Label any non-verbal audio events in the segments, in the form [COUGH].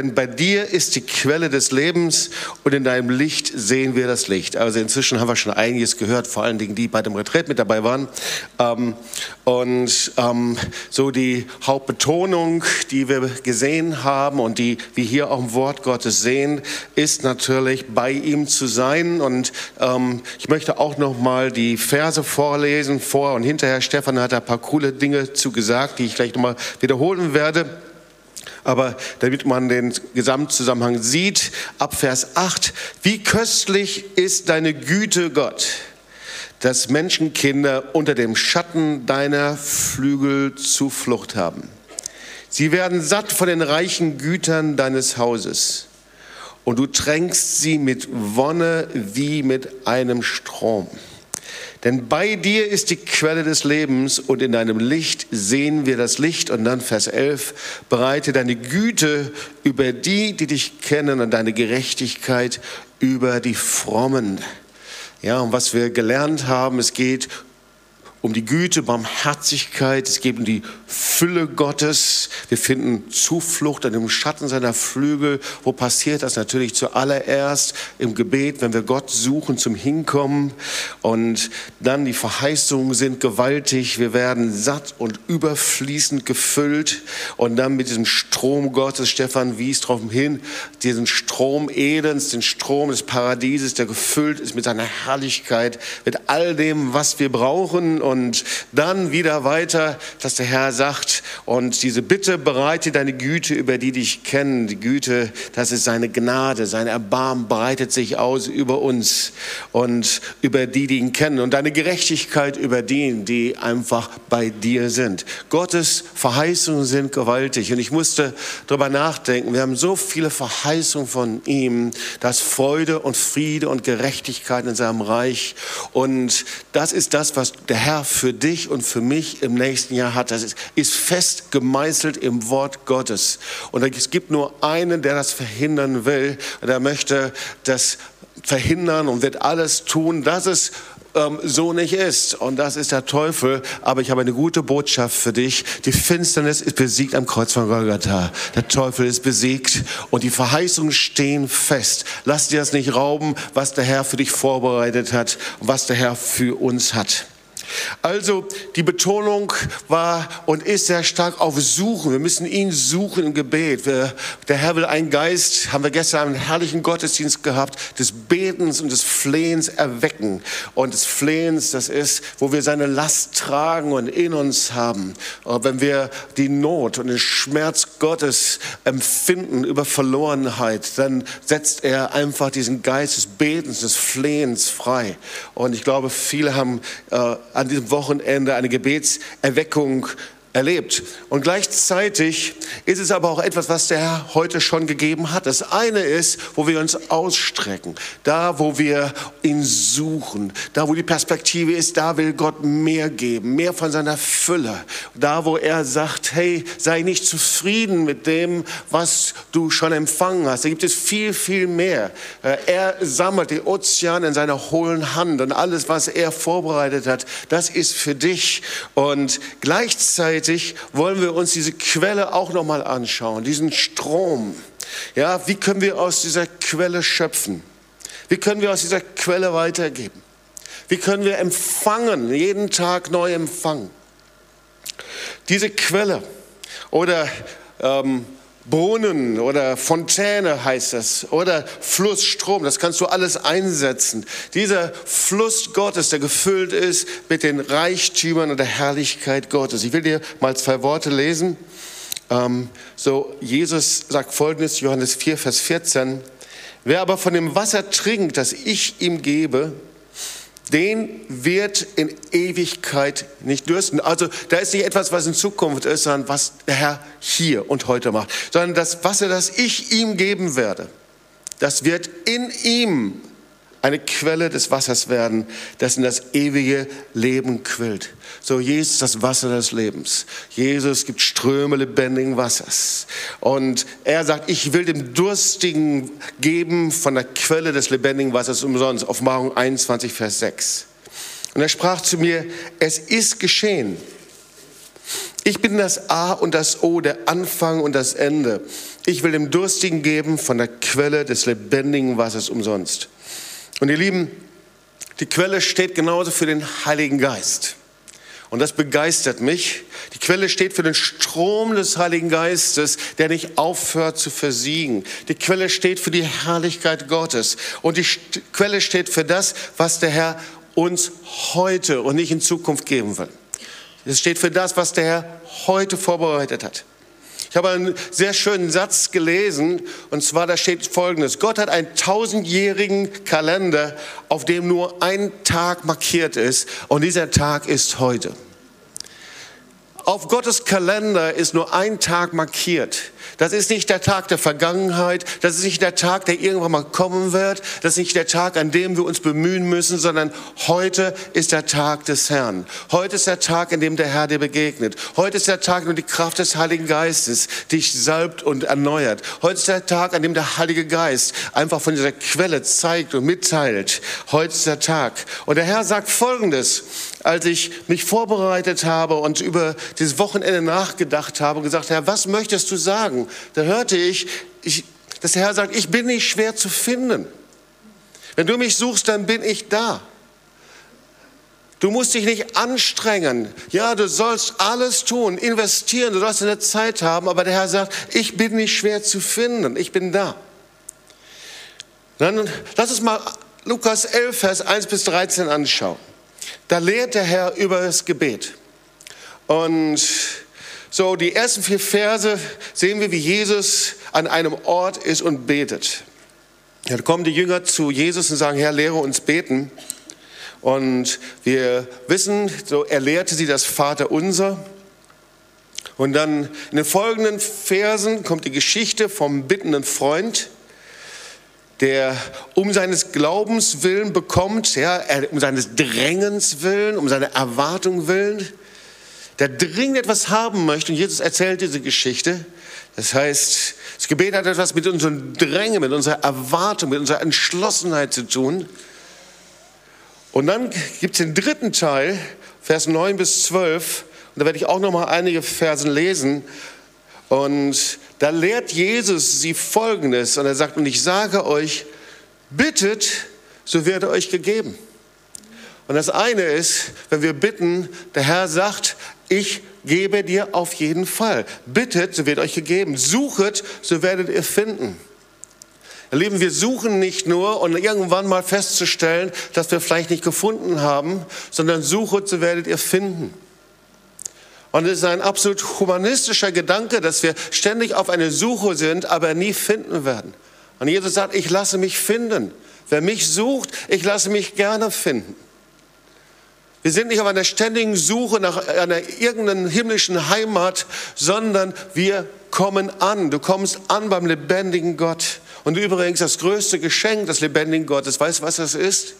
denn bei dir ist die Quelle des Lebens und in deinem Licht sehen wir das Licht. Also inzwischen haben wir schon einiges gehört, vor allen Dingen die bei dem Retreat mit dabei waren. Ähm, und ähm, so die Hauptbetonung, die wir gesehen haben und die wir hier auch im Wort Gottes sehen, ist natürlich bei ihm zu sein. Und ähm, ich möchte auch noch mal die Verse vorlesen vor und hinterher. Stefan hat ein paar coole Dinge zu gesagt, die ich gleich noch mal wiederholen werde. Aber damit man den Gesamtzusammenhang sieht, ab Vers 8, wie köstlich ist deine Güte, Gott, dass Menschenkinder unter dem Schatten deiner Flügel Zuflucht haben. Sie werden satt von den reichen Gütern deines Hauses und du tränkst sie mit Wonne wie mit einem Strom. Denn bei dir ist die Quelle des Lebens und in deinem Licht sehen wir das Licht. Und dann Vers 11, bereite deine Güte über die, die dich kennen und deine Gerechtigkeit über die Frommen. Ja, und was wir gelernt haben, es geht um die Güte, Barmherzigkeit, es geht um die Fülle Gottes. Wir finden Zuflucht an dem Schatten seiner Flügel. Wo passiert das? Natürlich zuallererst im Gebet, wenn wir Gott suchen zum Hinkommen. Und dann die Verheißungen sind gewaltig. Wir werden satt und überfließend gefüllt. Und dann mit diesem Strom Gottes, Stefan wies darauf hin, diesen Strom Edens, den Strom des Paradieses, der gefüllt ist mit seiner Herrlichkeit, mit all dem, was wir brauchen und dann wieder weiter, dass der Herr sagt, und diese Bitte bereite deine Güte über die dich kennen. Die Güte, das ist seine Gnade, sein Erbarmen breitet sich aus über uns und über die, die ihn kennen. Und deine Gerechtigkeit über die, die einfach bei dir sind. Gottes Verheißungen sind gewaltig. Und ich musste darüber nachdenken. Wir haben so viele Verheißungen von ihm, dass Freude und Friede und Gerechtigkeit in seinem Reich. Und das ist das, was der Herr für dich und für mich im nächsten Jahr hat. Das ist, ist fest gemeißelt im Wort Gottes. Und es gibt nur einen, der das verhindern will. Und er möchte das verhindern und wird alles tun, dass es ähm, so nicht ist. Und das ist der Teufel. Aber ich habe eine gute Botschaft für dich. Die Finsternis ist besiegt am Kreuz von Golgatha. Der Teufel ist besiegt und die Verheißungen stehen fest. Lass dir das nicht rauben, was der Herr für dich vorbereitet hat und was der Herr für uns hat. Also die Betonung war und ist sehr stark auf Suchen. Wir müssen ihn suchen im Gebet. Wir, der Herr will einen Geist, haben wir gestern einen herrlichen Gottesdienst gehabt, des Betens und des Flehens erwecken. Und des Flehens, das ist, wo wir seine Last tragen und in uns haben. Und wenn wir die Not und den Schmerz Gottes empfinden über Verlorenheit, dann setzt er einfach diesen Geist des Betens, des Flehens frei. Und ich glaube, viele haben äh, an diesem Wochenende eine Gebetserweckung erlebt. Und gleichzeitig ist es aber auch etwas, was der Herr heute schon gegeben hat. Das eine ist, wo wir uns ausstrecken, da wo wir ihn suchen, da wo die Perspektive ist, da will Gott mehr geben, mehr von seiner Fülle. Da wo er sagt, hey, sei nicht zufrieden mit dem, was du schon empfangen hast. Da gibt es viel, viel mehr. Äh, er sammelt den Ozean in seiner hohlen Hand und alles, was er vorbereitet hat, das ist für dich. Und gleichzeitig gleichzeitig wollen wir uns diese Quelle auch noch mal anschauen, diesen Strom. Ja, wie können wir aus dieser Quelle schöpfen? Wie können wir aus dieser Quelle weitergeben? Wie können wir empfangen, jeden Tag neu empfangen? Diese Quelle oder ähm, Brunnen oder Fontäne heißt das oder Flussstrom, das kannst du alles einsetzen. Dieser Fluss Gottes, der gefüllt ist mit den Reichtümern und der Herrlichkeit Gottes. Ich will dir mal zwei Worte lesen. Ähm, so, Jesus sagt folgendes, Johannes 4, Vers 14. Wer aber von dem Wasser trinkt, das ich ihm gebe, den wird in Ewigkeit nicht dürsten. Also da ist nicht etwas, was in Zukunft ist, sondern was der Herr hier und heute macht, sondern das Wasser, das ich ihm geben werde, das wird in ihm eine Quelle des Wassers werden, das in das ewige Leben quillt. So, Jesus das Wasser des Lebens. Jesus gibt Ströme lebendigen Wassers. Und er sagt, ich will dem Durstigen geben von der Quelle des lebendigen Wassers umsonst. Offenbarung 21, Vers 6. Und er sprach zu mir, es ist geschehen. Ich bin das A und das O, der Anfang und das Ende. Ich will dem Durstigen geben von der Quelle des lebendigen Wassers umsonst. Und ihr Lieben, die Quelle steht genauso für den Heiligen Geist. Und das begeistert mich. Die Quelle steht für den Strom des Heiligen Geistes, der nicht aufhört zu versiegen. Die Quelle steht für die Herrlichkeit Gottes. Und die Quelle steht für das, was der Herr uns heute und nicht in Zukunft geben will. Es steht für das, was der Herr heute vorbereitet hat. Ich habe einen sehr schönen Satz gelesen, und zwar da steht folgendes. Gott hat einen tausendjährigen Kalender, auf dem nur ein Tag markiert ist, und dieser Tag ist heute. Auf Gottes Kalender ist nur ein Tag markiert. Das ist nicht der Tag der Vergangenheit, das ist nicht der Tag, der irgendwann mal kommen wird, das ist nicht der Tag, an dem wir uns bemühen müssen, sondern heute ist der Tag des Herrn. Heute ist der Tag, in dem der Herr dir begegnet. Heute ist der Tag, in dem die Kraft des Heiligen Geistes dich salbt und erneuert. Heute ist der Tag, an dem der Heilige Geist einfach von dieser Quelle zeigt und mitteilt. Heute ist der Tag. Und der Herr sagt Folgendes, als ich mich vorbereitet habe und über dieses Wochenende nachgedacht habe und gesagt, Herr, was möchtest du sagen? da hörte ich, ich, dass der Herr sagt, ich bin nicht schwer zu finden. Wenn du mich suchst, dann bin ich da. Du musst dich nicht anstrengen. Ja, du sollst alles tun, investieren, du sollst eine Zeit haben, aber der Herr sagt, ich bin nicht schwer zu finden, ich bin da. Dann lass uns mal Lukas 11, Vers 1 bis 13 anschauen. Da lehrt der Herr über das Gebet. Und so, die ersten vier Verse sehen wir, wie Jesus an einem Ort ist und betet. Da kommen die Jünger zu Jesus und sagen, Herr, lehre uns beten. Und wir wissen, so er lehrte sie das Vaterunser. Und dann in den folgenden Versen kommt die Geschichte vom bittenden Freund, der um seines Glaubens willen bekommt, ja, um seines Drängens willen, um seine Erwartung willen, der dringend etwas haben möchte. Und Jesus erzählt diese Geschichte. Das heißt, das Gebet hat etwas mit unseren Drängen, mit unserer Erwartung, mit unserer Entschlossenheit zu tun. Und dann gibt es den dritten Teil, Vers 9 bis 12. Und da werde ich auch noch mal einige Versen lesen. Und da lehrt Jesus sie Folgendes. Und er sagt, und ich sage euch, bittet, so wird euch gegeben. Und das eine ist, wenn wir bitten, der Herr sagt, ich gebe dir auf jeden Fall. Bittet, so wird euch gegeben. Suchet, so werdet ihr finden. Ihr Lieben, wir suchen nicht nur, um irgendwann mal festzustellen, dass wir vielleicht nicht gefunden haben, sondern suchet, so werdet ihr finden. Und es ist ein absolut humanistischer Gedanke, dass wir ständig auf eine Suche sind, aber nie finden werden. Und Jesus sagt, ich lasse mich finden. Wer mich sucht, ich lasse mich gerne finden. Wir sind nicht auf einer ständigen Suche nach einer irgendeinen himmlischen Heimat, sondern wir kommen an. Du kommst an beim lebendigen Gott. Und übrigens das größte Geschenk des lebendigen Gottes, weißt du, was das ist?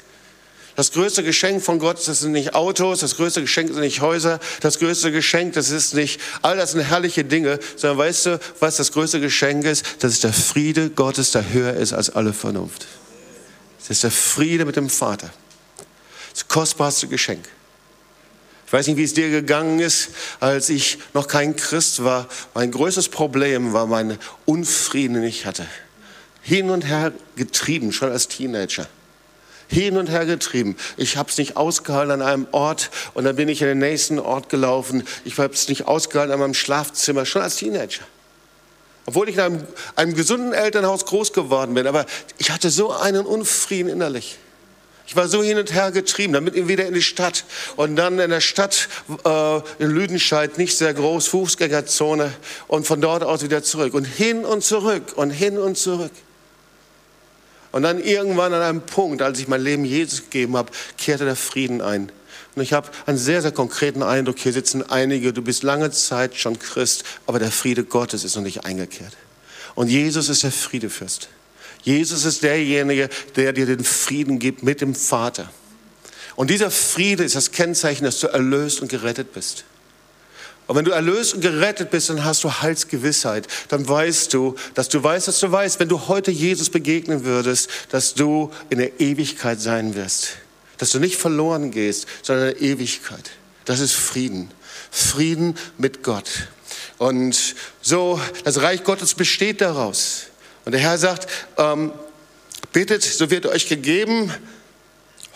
Das größte Geschenk von Gott, das sind nicht Autos, das größte Geschenk sind nicht Häuser, das größte Geschenk, das ist nicht, all das sind herrliche Dinge, sondern weißt du, was das größte Geschenk ist? Das ist der Friede Gottes, der höher ist als alle Vernunft. Das ist der Friede mit dem Vater das kostbarste Geschenk. Ich weiß nicht, wie es dir gegangen ist, als ich noch kein Christ war. Mein größtes Problem war mein Unfrieden, den ich hatte. Hin und her getrieben, schon als Teenager. Hin und her getrieben. Ich habe es nicht ausgehalten an einem Ort und dann bin ich in den nächsten Ort gelaufen. Ich habe es nicht ausgehalten an meinem Schlafzimmer, schon als Teenager. Obwohl ich in einem, einem gesunden Elternhaus groß geworden bin. Aber ich hatte so einen Unfrieden innerlich. Ich war so hin und her getrieben, damit wieder in die Stadt und dann in der Stadt äh, in Lüdenscheid, nicht sehr groß, Fußgängerzone und von dort aus wieder zurück und hin und zurück und hin und zurück. Und dann irgendwann an einem Punkt, als ich mein Leben Jesus gegeben habe, kehrte der Frieden ein. Und ich habe einen sehr, sehr konkreten Eindruck, hier sitzen einige, du bist lange Zeit schon Christ, aber der Friede Gottes ist noch nicht eingekehrt. Und Jesus ist der Friedefürst. Jesus ist derjenige, der dir den Frieden gibt mit dem Vater. Und dieser Friede ist das Kennzeichen, dass du erlöst und gerettet bist. Und wenn du erlöst und gerettet bist, dann hast du Heilsgewissheit. Dann weißt du, dass du weißt, dass du weißt, wenn du heute Jesus begegnen würdest, dass du in der Ewigkeit sein wirst. Dass du nicht verloren gehst, sondern in der Ewigkeit. Das ist Frieden. Frieden mit Gott. Und so, das Reich Gottes besteht daraus. Und der Herr sagt, ähm, bittet, so wird euch gegeben.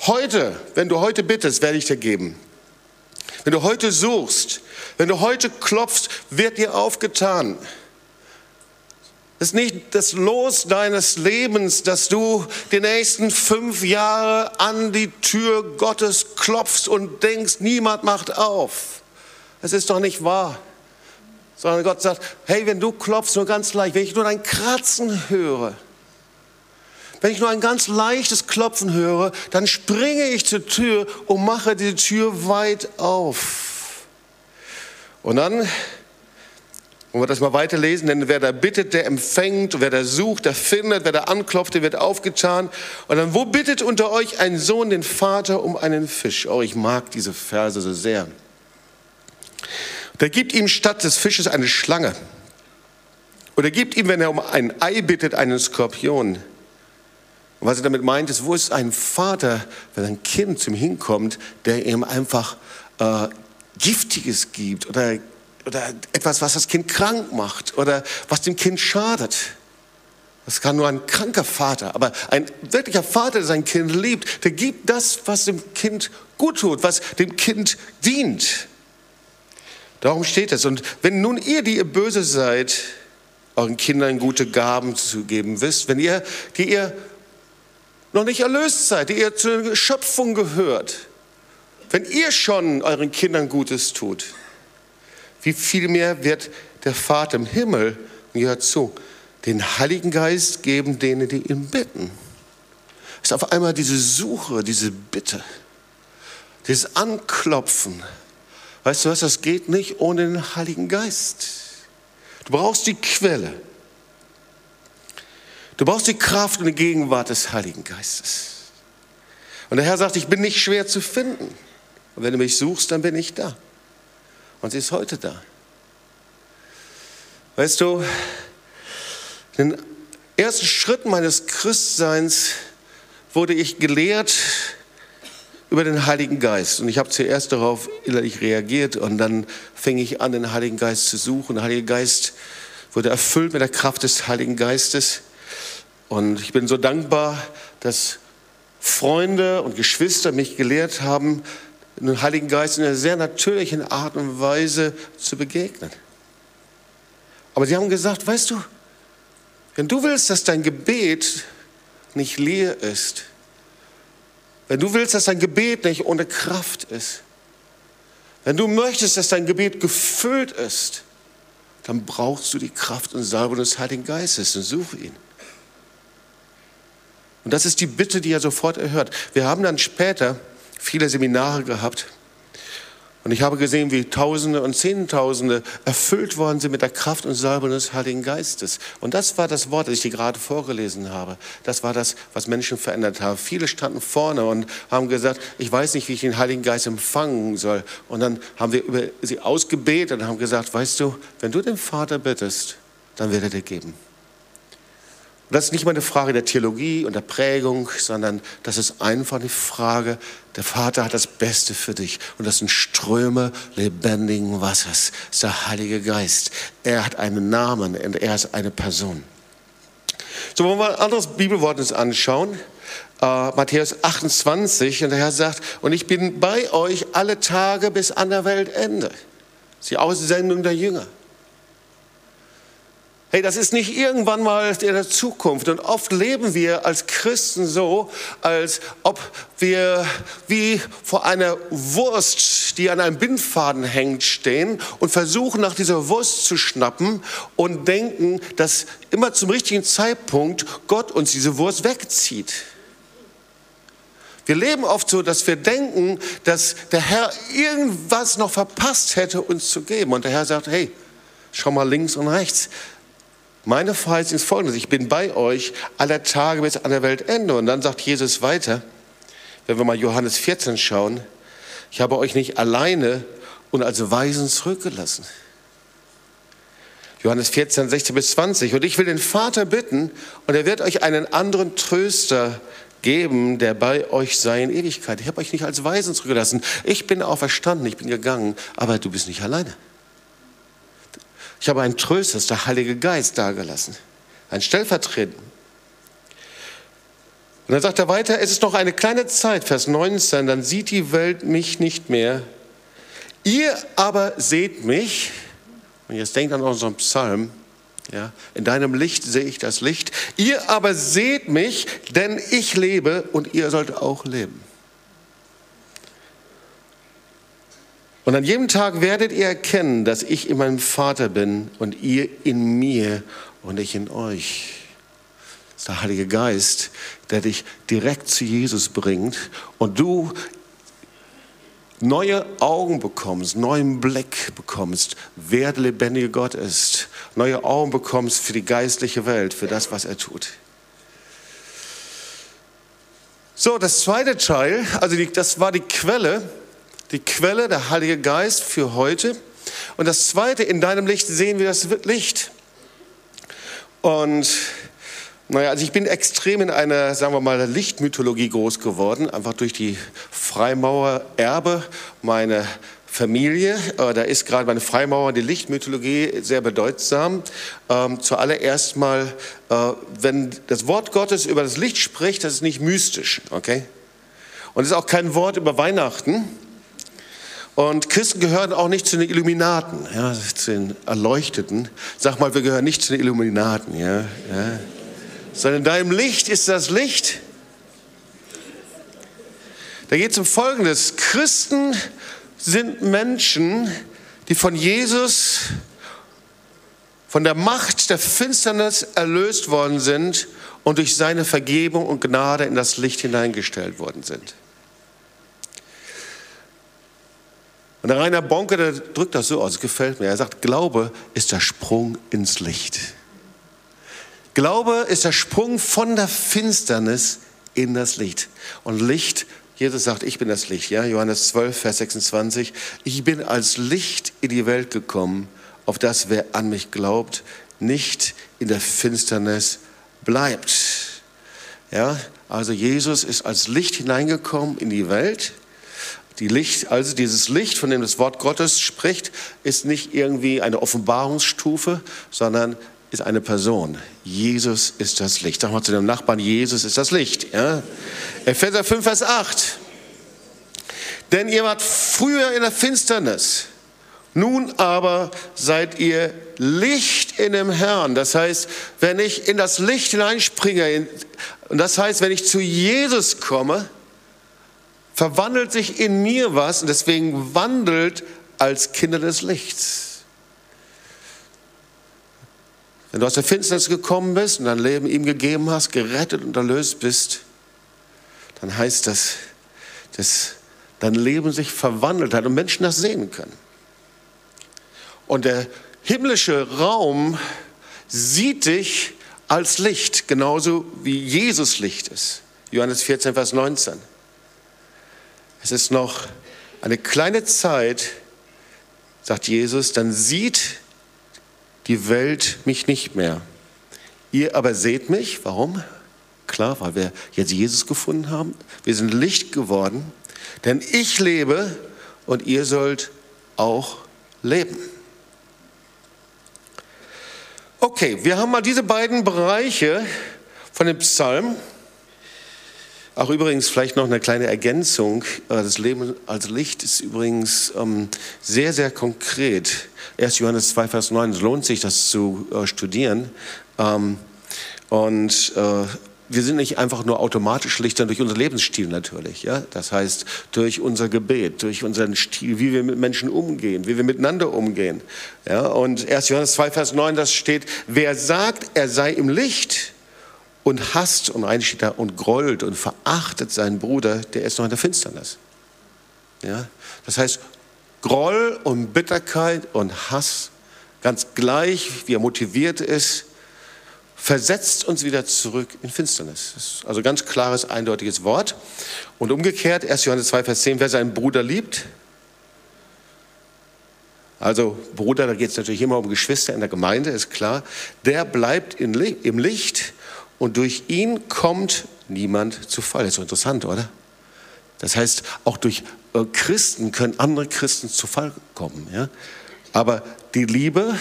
Heute, wenn du heute bittest, werde ich dir geben. Wenn du heute suchst, wenn du heute klopfst, wird dir aufgetan. Das ist nicht das Los deines Lebens, dass du die nächsten fünf Jahre an die Tür Gottes klopfst und denkst, niemand macht auf. Es ist doch nicht wahr. Sondern Gott sagt, hey, wenn du klopfst, nur ganz leicht, wenn ich nur ein Kratzen höre, wenn ich nur ein ganz leichtes Klopfen höre, dann springe ich zur Tür und mache die Tür weit auf. Und dann, wenn wir das mal weiterlesen, denn wer da bittet, der empfängt, wer da sucht, der findet, wer da anklopft, der wird aufgetan. Und dann, wo bittet unter euch ein Sohn den Vater um einen Fisch? Oh, ich mag diese Verse so sehr. Der gibt ihm statt des Fisches eine Schlange. Oder gibt ihm, wenn er um ein Ei bittet, einen Skorpion. Und was er damit meint, ist, wo ist ein Vater, wenn ein Kind zum hinkommt, der ihm einfach äh, Giftiges gibt oder, oder etwas, was das Kind krank macht oder was dem Kind schadet. Das kann nur ein kranker Vater, aber ein wirklicher Vater, der sein Kind liebt, der gibt das, was dem Kind gut tut, was dem Kind dient. Darum steht es. Und wenn nun ihr, die ihr böse seid, euren Kindern gute Gaben zu geben wisst, wenn ihr, die ihr noch nicht erlöst seid, die ihr zur Schöpfung gehört, wenn ihr schon euren Kindern Gutes tut, wie viel mehr wird der Vater im Himmel, und gehört zu, den Heiligen Geist geben denen, die ihn bitten. Es ist auf einmal diese Suche, diese Bitte, dieses Anklopfen. Weißt du was, das geht nicht ohne den Heiligen Geist. Du brauchst die Quelle. Du brauchst die Kraft und die Gegenwart des Heiligen Geistes. Und der Herr sagt, ich bin nicht schwer zu finden. Und wenn du mich suchst, dann bin ich da. Und sie ist heute da. Weißt du, den ersten Schritten meines Christseins wurde ich gelehrt über den Heiligen Geist. Und ich habe zuerst darauf innerlich reagiert und dann fing ich an, den Heiligen Geist zu suchen. Der Heilige Geist wurde erfüllt mit der Kraft des Heiligen Geistes. Und ich bin so dankbar, dass Freunde und Geschwister mich gelehrt haben, den Heiligen Geist in einer sehr natürlichen Art und Weise zu begegnen. Aber sie haben gesagt, weißt du, wenn du willst, dass dein Gebet nicht leer ist, wenn du willst, dass dein Gebet nicht ohne Kraft ist, wenn du möchtest, dass dein Gebet gefüllt ist, dann brauchst du die Kraft und Salbung des Heiligen Geistes und suche ihn. Und das ist die Bitte, die er sofort erhört. Wir haben dann später viele Seminare gehabt. Und ich habe gesehen, wie Tausende und Zehntausende erfüllt worden sind mit der Kraft und Salbung des Heiligen Geistes. Und das war das Wort, das ich dir gerade vorgelesen habe. Das war das, was Menschen verändert haben. Viele standen vorne und haben gesagt, ich weiß nicht, wie ich den Heiligen Geist empfangen soll. Und dann haben wir über sie ausgebetet und haben gesagt, weißt du, wenn du den Vater bittest, dann wird er dir geben. Das ist nicht mal eine Frage der Theologie und der Prägung, sondern das ist einfach eine Frage, der Vater hat das Beste für dich. Und das sind Ströme lebendigen Wassers. Das ist der Heilige Geist. Er hat einen Namen und er ist eine Person. So, wollen wir ein anderes Bibelwort uns anschauen. Uh, Matthäus 28, und der Herr sagt, und ich bin bei euch alle Tage bis an der Weltende. Das ist die Aussendung der Jünger. Hey, das ist nicht irgendwann mal in der Zukunft. Und oft leben wir als Christen so, als ob wir wie vor einer Wurst, die an einem Bindfaden hängt, stehen und versuchen nach dieser Wurst zu schnappen und denken, dass immer zum richtigen Zeitpunkt Gott uns diese Wurst wegzieht. Wir leben oft so, dass wir denken, dass der Herr irgendwas noch verpasst hätte, uns zu geben. Und der Herr sagt, hey, schau mal links und rechts. Meine Verheißung ist folgendes, ich bin bei euch aller Tage bis an der Weltende. Und dann sagt Jesus weiter, wenn wir mal Johannes 14 schauen, ich habe euch nicht alleine und als Weisen zurückgelassen. Johannes 14, 16 bis 20. Und ich will den Vater bitten, und er wird euch einen anderen Tröster geben, der bei euch sei in Ewigkeit. Ich habe euch nicht als Weisen zurückgelassen. Ich bin auferstanden, ich bin gegangen, aber du bist nicht alleine. Ich habe einen Tröster, der Heilige Geist, dagelassen. Ein Stellvertreter. Und dann sagt er weiter, es ist noch eine kleine Zeit, Vers 19, dann sieht die Welt mich nicht mehr. Ihr aber seht mich, und jetzt denkt an unseren Psalm, ja, in deinem Licht sehe ich das Licht. Ihr aber seht mich, denn ich lebe und ihr sollt auch leben. Und an jedem Tag werdet ihr erkennen, dass ich in meinem Vater bin und ihr in mir und ich in euch. Das ist der Heilige Geist, der dich direkt zu Jesus bringt und du neue Augen bekommst, neuen Blick bekommst, wer der lebendige Gott ist, neue Augen bekommst für die geistliche Welt, für das, was er tut. So, das zweite Teil, also die, das war die Quelle, die Quelle, der Heilige Geist für heute. Und das Zweite, in deinem Licht sehen wir das Licht. Und naja, also ich bin extrem in einer, sagen wir mal, Lichtmythologie groß geworden, einfach durch die Freimaurer-Erbe meiner Familie. Äh, da ist gerade meine Freimaurer die Lichtmythologie sehr bedeutsam. Ähm, zuallererst mal, äh, wenn das Wort Gottes über das Licht spricht, das ist nicht mystisch, okay? Und es ist auch kein Wort über Weihnachten, und Christen gehören auch nicht zu den Illuminaten, ja, zu den Erleuchteten. Sag mal, wir gehören nicht zu den Illuminaten, ja, ja. sondern in deinem Licht ist das Licht. Da geht es um Folgendes. Christen sind Menschen, die von Jesus, von der Macht der Finsternis erlöst worden sind und durch seine Vergebung und Gnade in das Licht hineingestellt worden sind. Und der Rainer Bonke, der drückt das so aus, es gefällt mir. Er sagt, Glaube ist der Sprung ins Licht. Glaube ist der Sprung von der Finsternis in das Licht. Und Licht, Jesus sagt, ich bin das Licht. Ja? Johannes 12, Vers 26. Ich bin als Licht in die Welt gekommen, auf das wer an mich glaubt, nicht in der Finsternis bleibt. Ja? Also Jesus ist als Licht hineingekommen in die Welt die Licht, also dieses Licht, von dem das Wort Gottes spricht, ist nicht irgendwie eine Offenbarungsstufe, sondern ist eine Person. Jesus ist das Licht. Sag mal zu dem Nachbarn, Jesus ist das Licht. Ja? Epheser 5, Vers 8. Denn ihr wart früher in der Finsternis, nun aber seid ihr Licht in dem Herrn. Das heißt, wenn ich in das Licht hineinspringe, und das heißt, wenn ich zu Jesus komme, verwandelt sich in mir was und deswegen wandelt als Kinder des Lichts. Wenn du aus der Finsternis gekommen bist und dein Leben ihm gegeben hast, gerettet und erlöst bist, dann heißt das, dass dein Leben sich verwandelt hat und Menschen das sehen können. Und der himmlische Raum sieht dich als Licht, genauso wie Jesus Licht ist. Johannes 14, Vers 19. Es ist noch eine kleine Zeit, sagt Jesus, dann sieht die Welt mich nicht mehr. Ihr aber seht mich. Warum? Klar, weil wir jetzt Jesus gefunden haben. Wir sind Licht geworden. Denn ich lebe und ihr sollt auch leben. Okay, wir haben mal diese beiden Bereiche von dem Psalm auch übrigens vielleicht noch eine kleine Ergänzung. Äh, das Leben als Licht ist übrigens ähm, sehr, sehr konkret. 1. Johannes 2, Vers 9, es lohnt sich, das zu äh, studieren. Ähm, und äh, wir sind nicht einfach nur automatisch Lichter durch unseren Lebensstil natürlich. Ja? Das heißt, durch unser Gebet, durch unseren Stil, wie wir mit Menschen umgehen, wie wir miteinander umgehen. Ja? Und 1. Johannes 2, Vers 9, das steht, wer sagt, er sei im Licht, und hasst und eigentlich steht da und grollt und verachtet seinen Bruder, der ist noch in der Finsternis. Ja? Das heißt, Groll und Bitterkeit und Hass, ganz gleich, wie er motiviert ist, versetzt uns wieder zurück in Finsternis. Also ganz klares, eindeutiges Wort. Und umgekehrt, 1. Johannes 2, Vers 10, wer seinen Bruder liebt, also Bruder, da geht es natürlich immer um Geschwister in der Gemeinde, ist klar, der bleibt im Licht und durch ihn kommt niemand zu Fall. Das ist so interessant, oder? Das heißt, auch durch äh, Christen können andere Christen zu Fall kommen. Ja? Aber die Liebe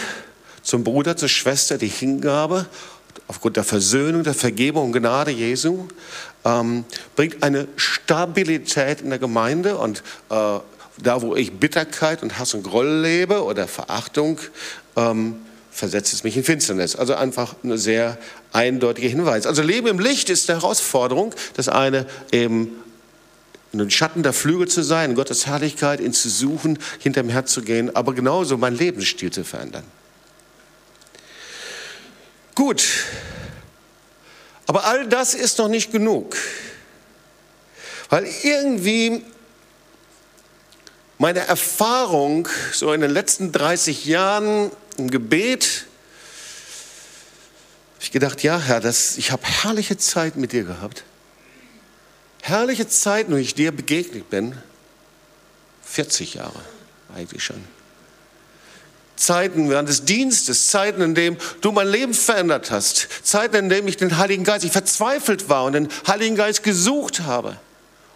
zum Bruder, zur Schwester, die Hingabe, aufgrund der Versöhnung, der Vergebung und Gnade Jesu, ähm, bringt eine Stabilität in der Gemeinde und äh, da, wo ich Bitterkeit und Hass und Groll lebe oder Verachtung, ähm, versetzt es mich in Finsternis. Also einfach ein sehr eindeutiger Hinweis. Also Leben im Licht ist eine Herausforderung. Das eine eben in den Schatten der Flügel zu sein, Gottes Herrlichkeit, ihn zu suchen, hinterm Herz zu gehen, aber genauso meinen Lebensstil zu verändern. Gut, aber all das ist noch nicht genug, weil irgendwie meine Erfahrung so in den letzten 30 Jahren im Gebet, ich gedacht, ja Herr, das, ich habe herrliche Zeit mit dir gehabt herrliche Zeiten, wo ich dir begegnet bin. 40 Jahre eigentlich schon. Zeiten während des Dienstes, Zeiten, in denen du mein Leben verändert hast, Zeiten, in denen ich den Heiligen Geist, ich verzweifelt war und den Heiligen Geist gesucht habe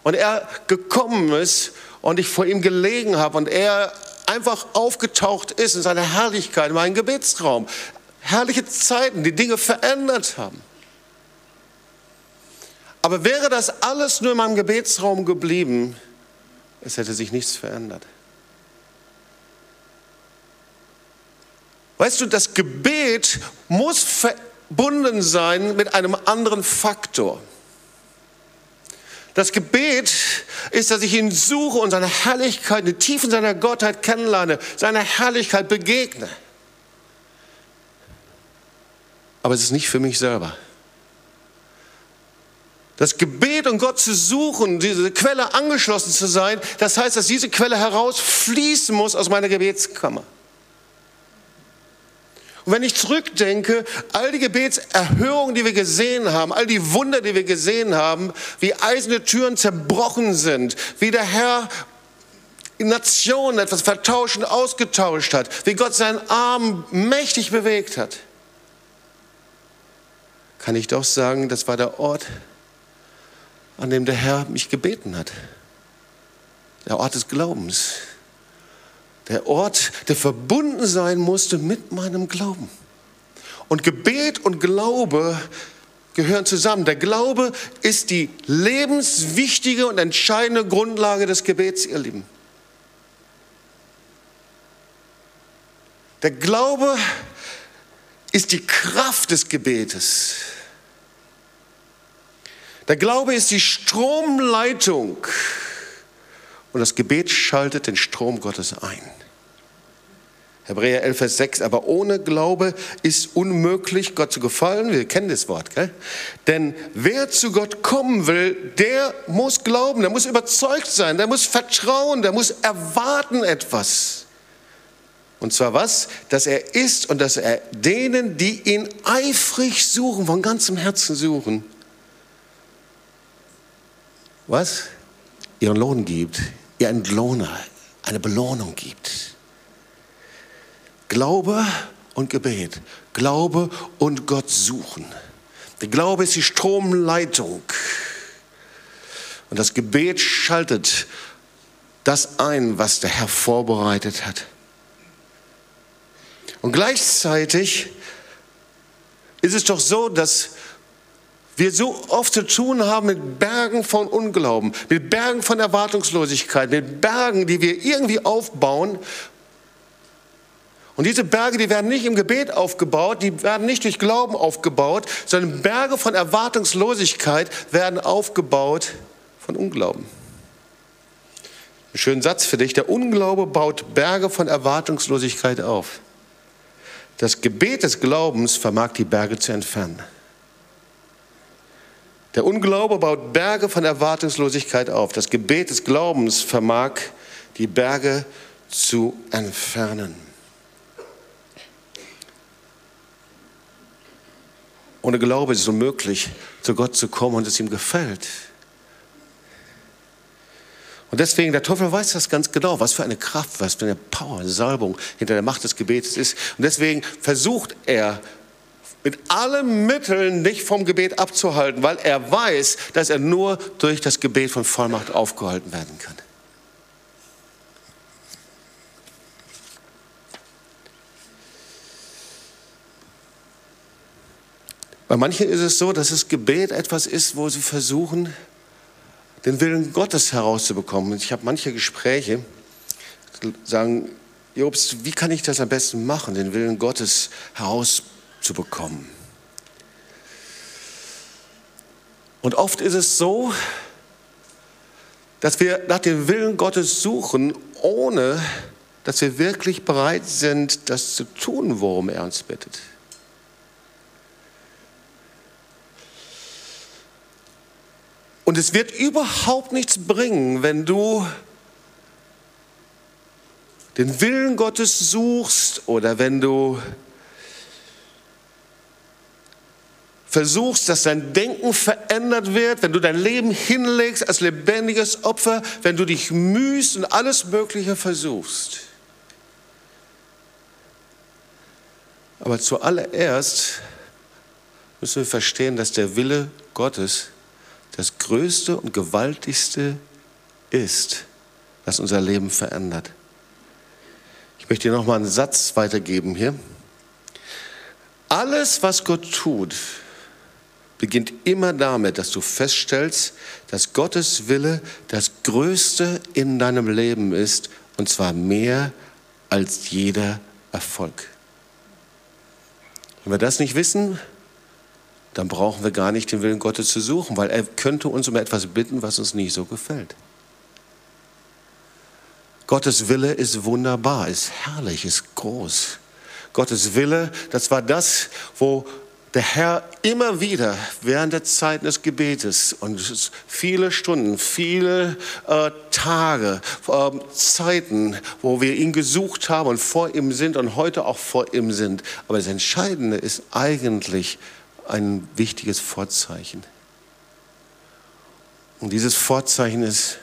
und er gekommen ist und ich vor ihm gelegen habe und er einfach aufgetaucht ist in seiner Herrlichkeit in meinem Gebetsraum. Herrliche Zeiten, die Dinge verändert haben. Aber wäre das alles nur in meinem Gebetsraum geblieben, es hätte sich nichts verändert. Weißt du, das Gebet muss verbunden sein mit einem anderen Faktor. Das Gebet ist, dass ich ihn suche und seine Herrlichkeit, die Tiefen seiner Gottheit kennenlerne, seiner Herrlichkeit begegne. Aber es ist nicht für mich selber. Das Gebet und Gott zu suchen, diese Quelle angeschlossen zu sein, das heißt, dass diese Quelle herausfließen muss aus meiner Gebetskammer. Und wenn ich zurückdenke, all die Gebetserhörungen, die wir gesehen haben, all die Wunder, die wir gesehen haben, wie eiserne Türen zerbrochen sind, wie der Herr Nationen etwas vertauscht und ausgetauscht hat, wie Gott seinen Arm mächtig bewegt hat, kann ich doch sagen, das war der Ort, an dem der Herr mich gebeten hat. Der Ort des Glaubens. Der Ort, der verbunden sein musste mit meinem Glauben. Und Gebet und Glaube gehören zusammen. Der Glaube ist die lebenswichtige und entscheidende Grundlage des Gebets, ihr Lieben. Der Glaube ist die Kraft des Gebetes. Der Glaube ist die Stromleitung und das Gebet schaltet den Strom Gottes ein. Hebräer 11, Vers 6, aber ohne Glaube ist unmöglich, Gott zu gefallen. Wir kennen das Wort, gell? Denn wer zu Gott kommen will, der muss glauben, der muss überzeugt sein, der muss vertrauen, der muss erwarten etwas. Und zwar was? Dass er ist und dass er denen, die ihn eifrig suchen, von ganzem Herzen suchen, was? Ihren Lohn gibt, ihr Entlohner, eine Belohnung gibt. Glaube und Gebet, Glaube und Gott suchen. Der Glaube ist die Stromleitung. Und das Gebet schaltet das ein, was der Herr vorbereitet hat. Und gleichzeitig ist es doch so, dass wir so oft zu tun haben mit Bergen von Unglauben, mit Bergen von Erwartungslosigkeit, mit Bergen, die wir irgendwie aufbauen. Und diese Berge, die werden nicht im Gebet aufgebaut, die werden nicht durch Glauben aufgebaut, sondern Berge von Erwartungslosigkeit werden aufgebaut von Unglauben. Ein schöner Satz für dich. Der Unglaube baut Berge von Erwartungslosigkeit auf. Das Gebet des Glaubens vermag die Berge zu entfernen. Der Unglaube baut Berge von Erwartungslosigkeit auf. Das Gebet des Glaubens vermag die Berge zu entfernen. Ohne Glaube ist es unmöglich, zu Gott zu kommen und es ihm gefällt. Und deswegen, der Teufel weiß das ganz genau, was für eine Kraft, was für eine Power, eine Salbung hinter der Macht des Gebetes ist. Und deswegen versucht er mit allen Mitteln dich vom Gebet abzuhalten, weil er weiß, dass er nur durch das Gebet von Vollmacht aufgehalten werden kann. Bei manchen ist es so, dass das Gebet etwas ist, wo sie versuchen, den Willen Gottes herauszubekommen. Ich habe manche Gespräche, sagen, Jobst, wie kann ich das am besten machen, den Willen Gottes herauszubekommen? Und oft ist es so, dass wir nach dem Willen Gottes suchen, ohne dass wir wirklich bereit sind, das zu tun, worum er uns bittet. Und es wird überhaupt nichts bringen, wenn du den Willen Gottes suchst oder wenn du versuchst, dass dein Denken verändert wird, wenn du dein Leben hinlegst als lebendiges Opfer, wenn du dich mühst und alles Mögliche versuchst. Aber zuallererst müssen wir verstehen, dass der Wille Gottes das Größte und Gewaltigste ist, was unser Leben verändert. Ich möchte dir noch mal einen Satz weitergeben hier. Alles, was Gott tut, beginnt immer damit, dass du feststellst, dass Gottes Wille das Größte in deinem Leben ist, und zwar mehr als jeder Erfolg. Wenn wir das nicht wissen, dann brauchen wir gar nicht den Willen Gottes zu suchen, weil er könnte uns um etwas bitten, was uns nicht so gefällt. Gottes Wille ist wunderbar, ist herrlich, ist groß. Gottes Wille, das war das, wo der Herr immer wieder während der Zeit des Gebetes und viele Stunden, viele äh, Tage, äh, Zeiten, wo wir ihn gesucht haben und vor ihm sind und heute auch vor ihm sind. Aber das Entscheidende ist eigentlich, ein wichtiges Vorzeichen. Und dieses Vorzeichen ist,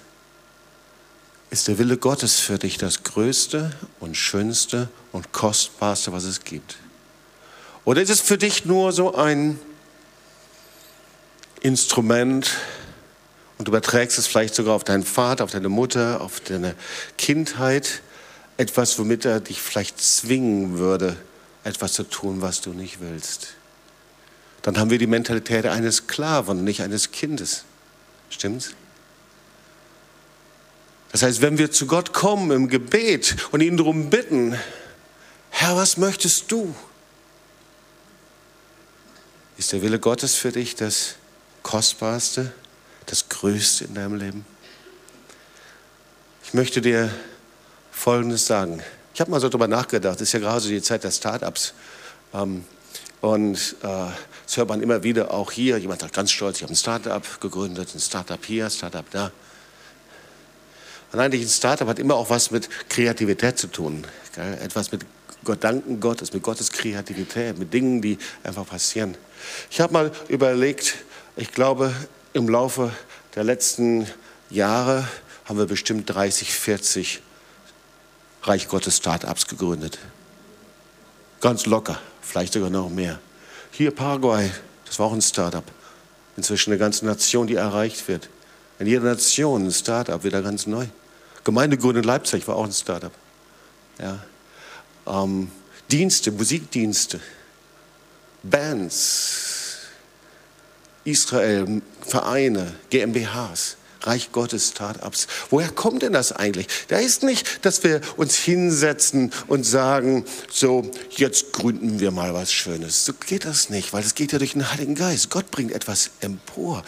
ist der Wille Gottes für dich das Größte und Schönste und Kostbarste, was es gibt. Oder ist es für dich nur so ein Instrument und du überträgst es vielleicht sogar auf deinen Vater, auf deine Mutter, auf deine Kindheit, etwas, womit er dich vielleicht zwingen würde, etwas zu tun, was du nicht willst dann haben wir die Mentalität eines Sklaven, nicht eines Kindes. Stimmt's? Das heißt, wenn wir zu Gott kommen im Gebet und ihn darum bitten, Herr, was möchtest du? Ist der Wille Gottes für dich das Kostbarste, das Größte in deinem Leben? Ich möchte dir Folgendes sagen. Ich habe mal so darüber nachgedacht, es ist ja gerade so die Zeit der Startups. Ähm, und äh, das hört man immer wieder, auch hier. Jemand sagt ganz stolz, ich habe ein Startup gegründet, ein Startup hier, ein Startup da. Und eigentlich ein Startup hat immer auch was mit Kreativität zu tun. Gell? Etwas mit Gedanken Gottes, mit Gottes Kreativität, mit Dingen, die einfach passieren. Ich habe mal überlegt, ich glaube, im Laufe der letzten Jahre haben wir bestimmt 30, 40 Reich Gottes Startups gegründet. Ganz locker, vielleicht sogar noch mehr. Hier Paraguay, das war auch ein Startup. Inzwischen eine ganze Nation, die erreicht wird. In jeder Nation ein Startup, wieder ganz neu. Gemeindegründung in Leipzig war auch ein Startup. Ja. Ähm, Dienste, Musikdienste, Bands, Israel, Vereine, GmbHs. Reich Gottes Startups. Woher kommt denn das eigentlich? Da ist nicht, dass wir uns hinsetzen und sagen, so, jetzt gründen wir mal was Schönes. So geht das nicht, weil es geht ja durch den Heiligen Geist. Gott bringt etwas empor.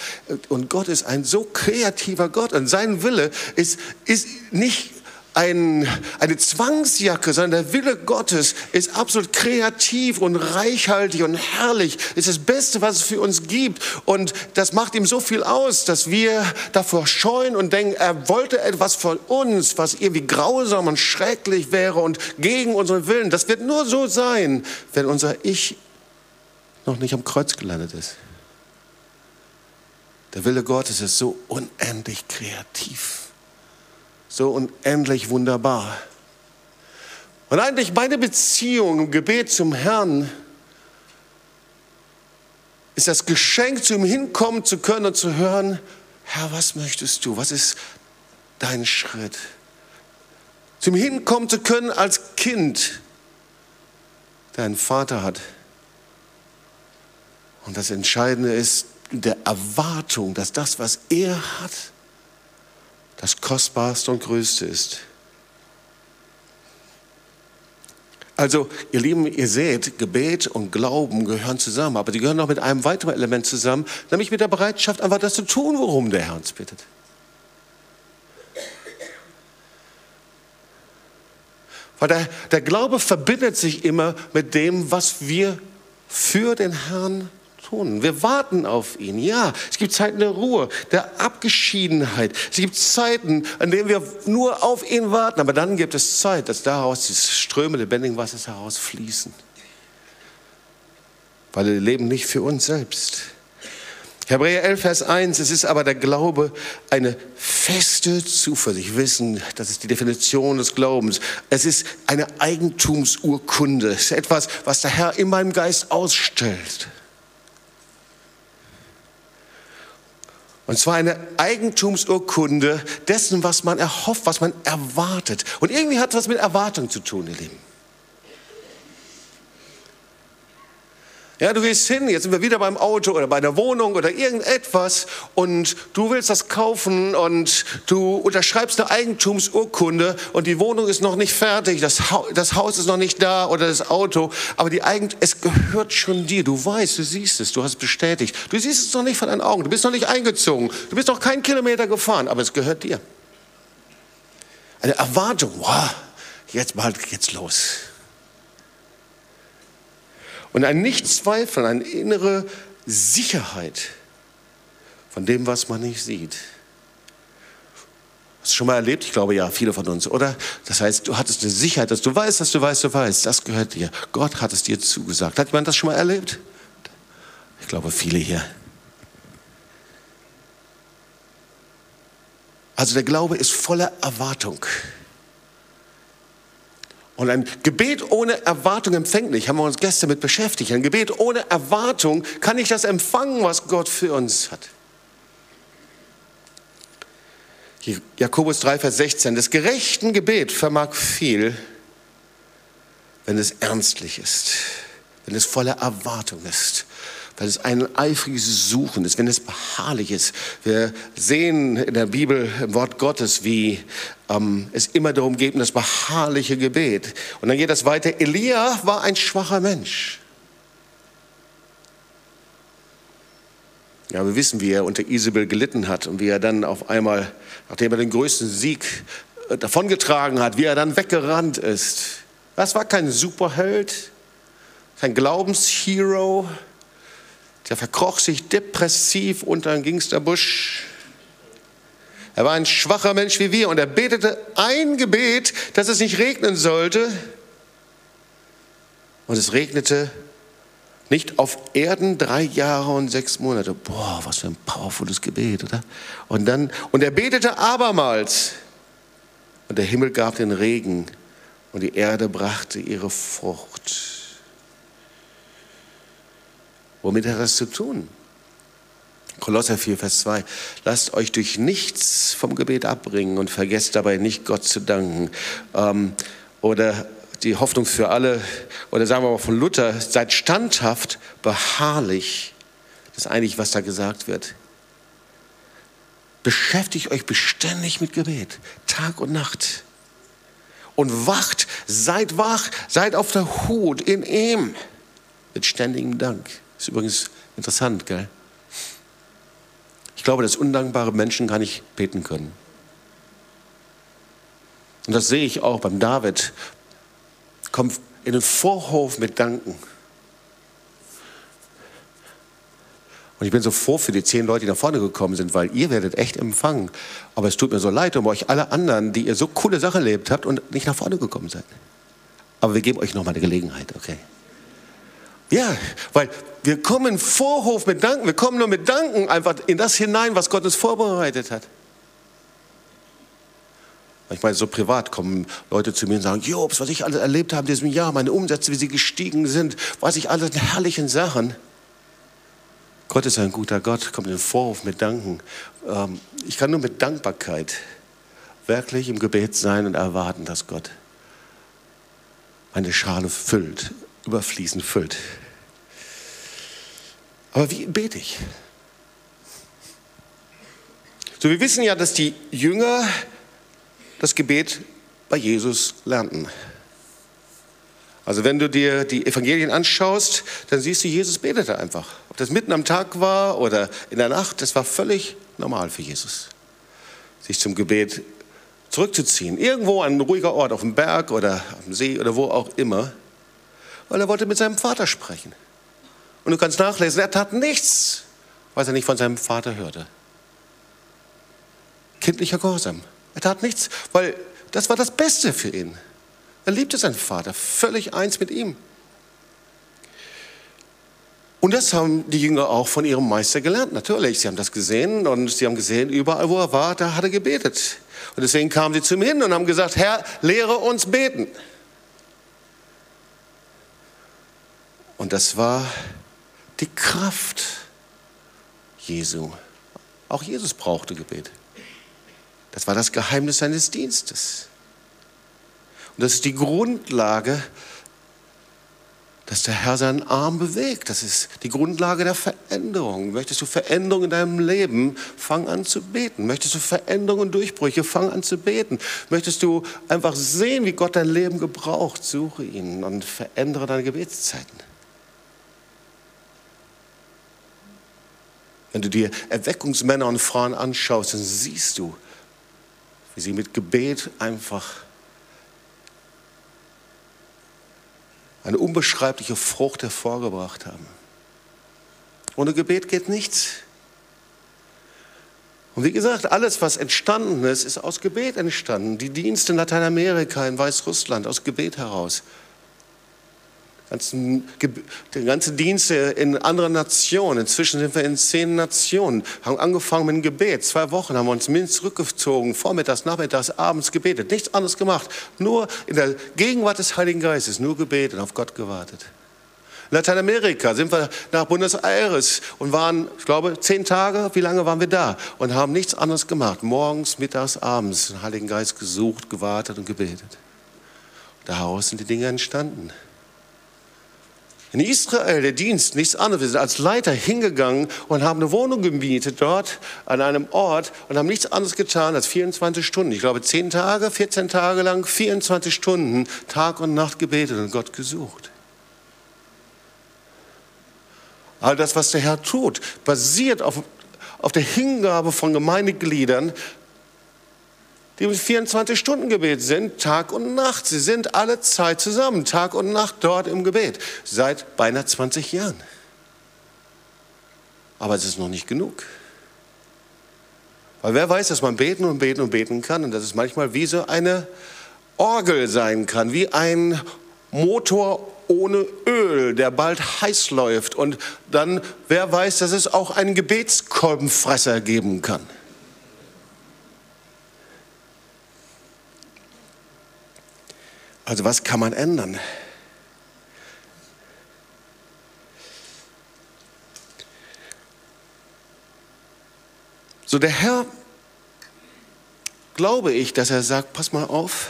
Und Gott ist ein so kreativer Gott und sein Wille ist, ist nicht ein, eine Zwangsjacke, sondern der Wille Gottes ist absolut kreativ und reichhaltig und herrlich. Ist das Beste, was es für uns gibt. Und das macht ihm so viel aus, dass wir davor scheuen und denken, er wollte etwas von uns, was irgendwie grausam und schrecklich wäre und gegen unseren Willen. Das wird nur so sein, wenn unser Ich noch nicht am Kreuz gelandet ist. Der Wille Gottes ist so unendlich kreativ so unendlich wunderbar. Und eigentlich meine Beziehung im Gebet zum Herrn ist das Geschenk, zu ihm hinkommen zu können und zu hören, Herr, was möchtest du? Was ist dein Schritt? Zu ihm hinkommen zu können als Kind, der einen Vater hat. Und das Entscheidende ist der Erwartung, dass das, was er hat, das Kostbarste und Größte ist. Also, ihr Lieben, ihr seht, Gebet und Glauben gehören zusammen, aber die gehören noch mit einem weiteren Element zusammen, nämlich mit der Bereitschaft, einfach das zu tun, worum der Herr uns bittet. Weil der, der Glaube verbindet sich immer mit dem, was wir für den Herrn tun. Wir warten auf ihn. Ja, es gibt Zeiten der Ruhe, der Abgeschiedenheit. Es gibt Zeiten, an denen wir nur auf ihn warten. Aber dann gibt es Zeit, dass daraus die Ströme lebendigen Wassers herausfließen. Weil wir leben nicht für uns selbst. Hebräer 11, Vers 1, es ist aber der Glaube eine feste Zuversicht. Wissen, das ist die Definition des Glaubens. Es ist eine Eigentumsurkunde. Es ist etwas, was der Herr in meinem Geist ausstellt. Und zwar eine Eigentumsurkunde dessen, was man erhofft, was man erwartet. Und irgendwie hat das mit Erwartung zu tun, ihr Lieben. Ja, du gehst hin, jetzt sind wir wieder beim Auto oder bei der Wohnung oder irgendetwas und du willst das kaufen und du unterschreibst eine Eigentumsurkunde und die Wohnung ist noch nicht fertig, das, ha das Haus ist noch nicht da oder das Auto, aber die Eigen es gehört schon dir. Du weißt, du siehst es, du hast es bestätigt. Du siehst es noch nicht von deinen Augen, du bist noch nicht eingezogen, du bist noch keinen Kilometer gefahren, aber es gehört dir. Eine Erwartung, wow, jetzt bald geht's los. Und ein Nichtzweifeln, eine innere Sicherheit von dem, was man nicht sieht. Hast du schon mal erlebt? Ich glaube ja, viele von uns, oder? Das heißt, du hattest eine Sicherheit, dass du weißt, dass du weißt, du weißt. Das gehört dir. Gott hat es dir zugesagt. Hat jemand das schon mal erlebt? Ich glaube, viele hier. Also der Glaube ist voller Erwartung. Und ein Gebet ohne Erwartung empfänglich, haben wir uns gestern mit beschäftigt. Ein Gebet ohne Erwartung kann ich das empfangen, was Gott für uns hat. Jakobus 3, Vers 16. Das gerechten Gebet vermag viel, wenn es ernstlich ist, wenn es voller Erwartung ist weil es ein eifriges Suchen ist, wenn es beharrlich ist. Wir sehen in der Bibel, im Wort Gottes, wie ähm, es immer darum geht, das beharrliche Gebet. Und dann geht das weiter. Elia war ein schwacher Mensch. Ja, wir wissen, wie er unter Isabel gelitten hat und wie er dann auf einmal, nachdem er den größten Sieg äh, davongetragen hat, wie er dann weggerannt ist. Das war kein Superheld, kein Glaubenshero, der verkroch sich depressiv unter ein Gingsterbusch. Er war ein schwacher Mensch wie wir und er betete ein Gebet, dass es nicht regnen sollte. Und es regnete nicht auf Erden drei Jahre und sechs Monate. Boah, was für ein powervolles Gebet, oder? Und dann, und er betete abermals. Und der Himmel gab den Regen und die Erde brachte ihre Frucht. Womit hat das zu tun? Kolosser 4, Vers 2. Lasst euch durch nichts vom Gebet abbringen und vergesst dabei nicht Gott zu danken. Ähm, oder die Hoffnung für alle, oder sagen wir mal von Luther, seid standhaft, beharrlich. Das ist eigentlich, was da gesagt wird. Beschäftigt euch beständig mit Gebet, Tag und Nacht. Und wacht, seid wach, seid auf der Hut in ihm mit ständigem Dank. Ist übrigens interessant, gell? Ich glaube, dass undankbare Menschen gar nicht beten können. Und das sehe ich auch beim David. Kommt in den Vorhof mit Danken. Und ich bin so froh für die zehn Leute, die nach vorne gekommen sind, weil ihr werdet echt empfangen. Aber es tut mir so leid um euch alle anderen, die ihr so coole Sachen erlebt habt und nicht nach vorne gekommen seid. Aber wir geben euch nochmal eine Gelegenheit, okay? Ja, weil wir kommen Vorhof mit Danken, wir kommen nur mit Danken einfach in das hinein, was Gott uns vorbereitet hat. Manchmal so privat kommen Leute zu mir und sagen, Jobs, was ich alles erlebt habe in diesem Jahr, meine Umsätze, wie sie gestiegen sind, weiß ich alles, herrlichen Sachen. Gott ist ein guter Gott, kommt in den Vorhof mit Danken. Ähm, ich kann nur mit Dankbarkeit wirklich im Gebet sein und erwarten, dass Gott meine Schale füllt, überfließend füllt. Aber wie bete ich? So, wir wissen ja, dass die Jünger das Gebet bei Jesus lernten. Also wenn du dir die Evangelien anschaust, dann siehst du, Jesus betete einfach. Ob das mitten am Tag war oder in der Nacht, das war völlig normal für Jesus, sich zum Gebet zurückzuziehen. Irgendwo an ein ruhiger Ort, auf dem Berg oder am See oder wo auch immer, weil er wollte mit seinem Vater sprechen. Und du kannst nachlesen, er tat nichts, was er nicht von seinem Vater hörte. Kindlicher Gehorsam. Er tat nichts, weil das war das Beste für ihn. Er liebte seinen Vater, völlig eins mit ihm. Und das haben die Jünger auch von ihrem Meister gelernt, natürlich. Sie haben das gesehen und sie haben gesehen, überall wo er war, da hat er gebetet. Und deswegen kamen sie zu ihm hin und haben gesagt, Herr, lehre uns beten. Und das war die Kraft Jesu. Auch Jesus brauchte Gebet. Das war das Geheimnis seines Dienstes. Und das ist die Grundlage, dass der Herr seinen Arm bewegt. Das ist die Grundlage der Veränderung. Möchtest du Veränderung in deinem Leben, fang an zu beten. Möchtest du Veränderung und Durchbrüche, fang an zu beten. Möchtest du einfach sehen, wie Gott dein Leben gebraucht, suche ihn und verändere deine Gebetszeiten. Wenn du dir Erweckungsmänner und Frauen anschaust, dann siehst du, wie sie mit Gebet einfach eine unbeschreibliche Frucht hervorgebracht haben. Ohne Gebet geht nichts. Und wie gesagt, alles, was entstanden ist, ist aus Gebet entstanden. Die Dienste in Lateinamerika, in Weißrussland, aus Gebet heraus ganzen, die ganze Dienste in anderen Nationen. Inzwischen sind wir in zehn Nationen. Haben angefangen mit dem Gebet. Zwei Wochen haben wir uns mindestens zurückgezogen. Vormittags, nachmittags, abends gebetet. Nichts anderes gemacht. Nur in der Gegenwart des Heiligen Geistes. Nur gebetet, auf Gott gewartet. In Lateinamerika sind wir nach Buenos Aires und waren, ich glaube, zehn Tage, wie lange waren wir da? Und haben nichts anderes gemacht. Morgens, mittags, abends den Heiligen Geist gesucht, gewartet und gebetet. Daraus sind die Dinge entstanden. In Israel der Dienst nichts anderes. Wir sind als Leiter hingegangen und haben eine Wohnung gemietet dort an einem Ort und haben nichts anderes getan als 24 Stunden. Ich glaube 10 Tage, 14 Tage lang, 24 Stunden Tag und Nacht gebetet und Gott gesucht. All das, was der Herr tut, basiert auf, auf der Hingabe von Gemeindegliedern, die im 24-Stunden-Gebet sind, Tag und Nacht. Sie sind alle Zeit zusammen, Tag und Nacht dort im Gebet, seit beinahe 20 Jahren. Aber es ist noch nicht genug. Weil wer weiß, dass man beten und beten und beten kann und dass es manchmal wie so eine Orgel sein kann, wie ein Motor ohne Öl, der bald heiß läuft. Und dann, wer weiß, dass es auch einen Gebetskolbenfresser geben kann. Also was kann man ändern? So der Herr, glaube ich, dass er sagt, pass mal auf,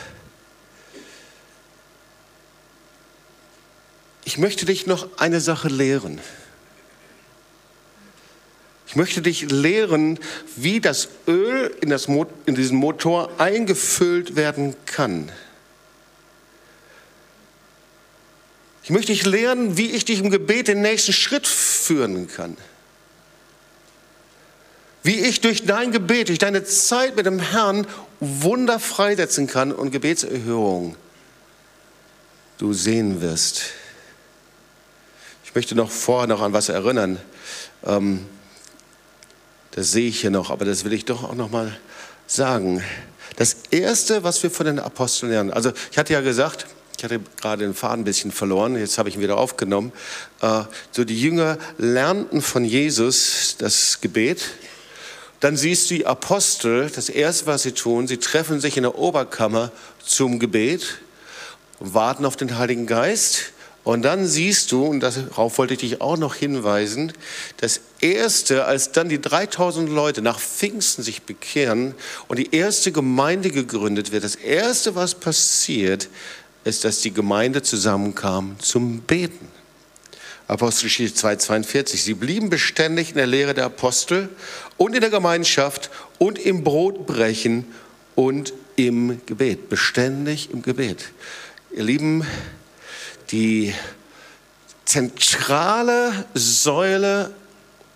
ich möchte dich noch eine Sache lehren. Ich möchte dich lehren, wie das Öl in, das, in diesen Motor eingefüllt werden kann. Ich möchte dich lernen, wie ich dich im Gebet den nächsten Schritt führen kann. Wie ich durch dein Gebet, durch deine Zeit mit dem Herrn Wunder freisetzen kann und Gebetserhörung du sehen wirst. Ich möchte noch vorher noch an was erinnern. Ähm, das sehe ich hier noch, aber das will ich doch auch noch mal sagen. Das erste, was wir von den Aposteln lernen, also ich hatte ja gesagt, ich hatte gerade den Faden ein bisschen verloren, jetzt habe ich ihn wieder aufgenommen. Äh, so die Jünger lernten von Jesus das Gebet. Dann siehst du die Apostel, das erste, was sie tun, sie treffen sich in der Oberkammer zum Gebet, warten auf den Heiligen Geist Und dann siehst du, und darauf wollte ich dich auch noch hinweisen, das erste, als dann die 3000 Leute nach Pfingsten sich bekehren und die erste Gemeinde gegründet wird, das erste, was passiert, ist, dass die Gemeinde zusammenkam zum Beten. Apostelgeschichte 2,42. Sie blieben beständig in der Lehre der Apostel und in der Gemeinschaft und im Brotbrechen und im Gebet. Beständig im Gebet. Ihr Lieben, die zentrale Säule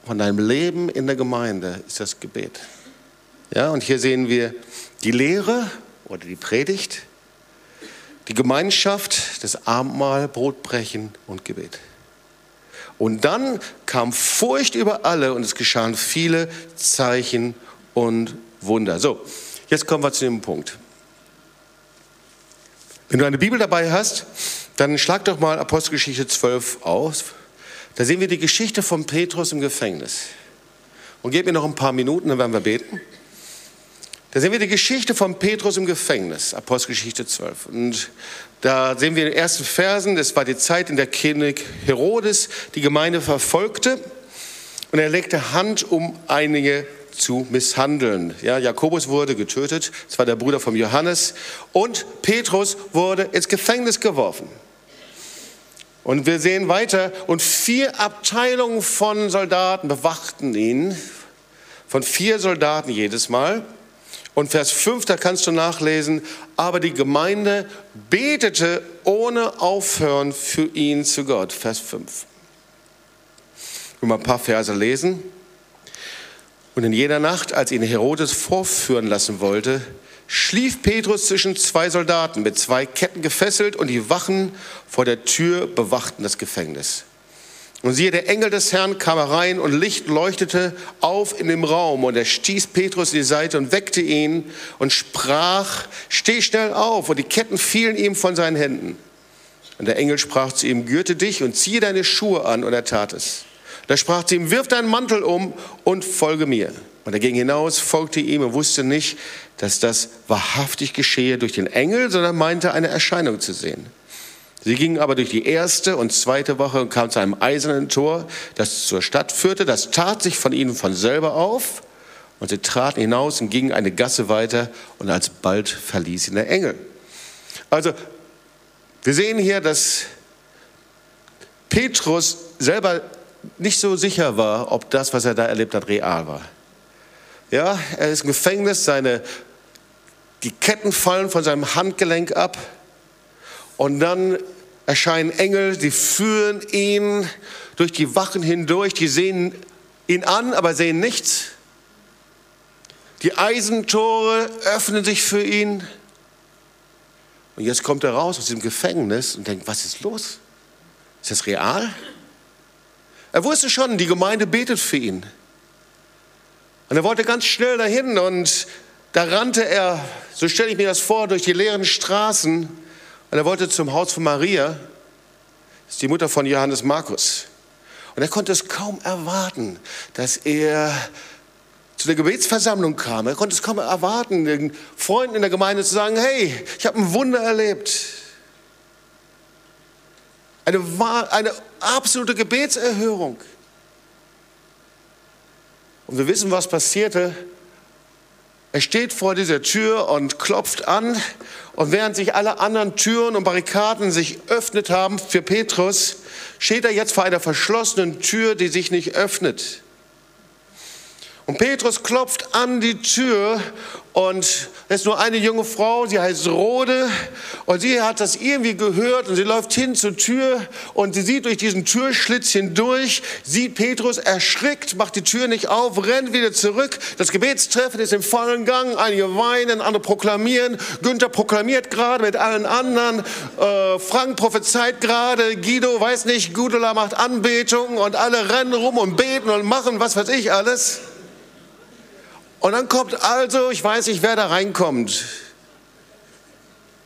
von deinem Leben in der Gemeinde ist das Gebet. Ja, und hier sehen wir die Lehre oder die Predigt, die Gemeinschaft, das Abendmahl, Brotbrechen und Gebet. Und dann kam Furcht über alle und es geschahen viele Zeichen und Wunder. So, jetzt kommen wir zu dem Punkt. Wenn du eine Bibel dabei hast, dann schlag doch mal Apostelgeschichte 12 aus. Da sehen wir die Geschichte von Petrus im Gefängnis. Und gib mir noch ein paar Minuten, dann werden wir beten. Da sehen wir die Geschichte von Petrus im Gefängnis, Apostelgeschichte 12. Und da sehen wir in den ersten Versen, das war die Zeit, in der König Herodes die Gemeinde verfolgte und er legte Hand, um einige zu misshandeln. Ja, Jakobus wurde getötet, das war der Bruder von Johannes, und Petrus wurde ins Gefängnis geworfen. Und wir sehen weiter, und vier Abteilungen von Soldaten bewachten ihn, von vier Soldaten jedes Mal. Und Vers 5, da kannst du nachlesen, aber die Gemeinde betete ohne Aufhören für ihn zu Gott. Vers 5. Ich will mal ein paar Verse lesen. Und in jeder Nacht, als ihn Herodes vorführen lassen wollte, schlief Petrus zwischen zwei Soldaten mit zwei Ketten gefesselt und die Wachen vor der Tür bewachten das Gefängnis. Und siehe, der Engel des Herrn kam herein und Licht leuchtete auf in dem Raum. Und er stieß Petrus in die Seite und weckte ihn und sprach, steh schnell auf. Und die Ketten fielen ihm von seinen Händen. Und der Engel sprach zu ihm, gürte dich und ziehe deine Schuhe an. Und er tat es. Da sprach zu ihm, wirf deinen Mantel um und folge mir. Und er ging hinaus, folgte ihm und wusste nicht, dass das wahrhaftig geschehe durch den Engel, sondern meinte, eine Erscheinung zu sehen. Sie gingen aber durch die erste und zweite Woche und kamen zu einem eisernen Tor, das zur Stadt führte. Das tat sich von ihnen von selber auf. Und sie traten hinaus und gingen eine Gasse weiter und alsbald verließ ihn der Engel. Also, wir sehen hier, dass Petrus selber nicht so sicher war, ob das, was er da erlebt hat, real war. Ja, er ist im Gefängnis, seine, die Ketten fallen von seinem Handgelenk ab. Und dann erscheinen Engel, die führen ihn durch die Wachen hindurch, die sehen ihn an, aber sehen nichts. Die Eisentore öffnen sich für ihn. Und jetzt kommt er raus aus dem Gefängnis und denkt, was ist los? Ist das real? Er wusste schon, die Gemeinde betet für ihn. Und er wollte ganz schnell dahin und da rannte er, so stelle ich mir das vor, durch die leeren Straßen und er wollte zum Haus von Maria, das ist die Mutter von Johannes Markus. Und er konnte es kaum erwarten, dass er zu der Gebetsversammlung kam. Er konnte es kaum erwarten, den Freunden in der Gemeinde zu sagen, hey, ich habe ein Wunder erlebt. Eine, eine absolute Gebetserhörung. Und wir wissen, was passierte. Er steht vor dieser Tür und klopft an. Und während sich alle anderen Türen und Barrikaden sich öffnet haben für Petrus, steht er jetzt vor einer verschlossenen Tür, die sich nicht öffnet. Und Petrus klopft an die Tür und es ist nur eine junge Frau, sie heißt Rode und sie hat das irgendwie gehört und sie läuft hin zur Tür und sie sieht durch diesen Türschlitz hindurch, sieht Petrus erschrickt, macht die Tür nicht auf, rennt wieder zurück. Das Gebetstreffen ist im vollen Gang, einige weinen, andere proklamieren. Günther proklamiert gerade mit allen anderen, äh, Frank prophezeit gerade, Guido weiß nicht, Gudula macht Anbetung und alle rennen rum und beten und machen was weiß ich alles. Und dann kommt also, ich weiß nicht, wer da reinkommt.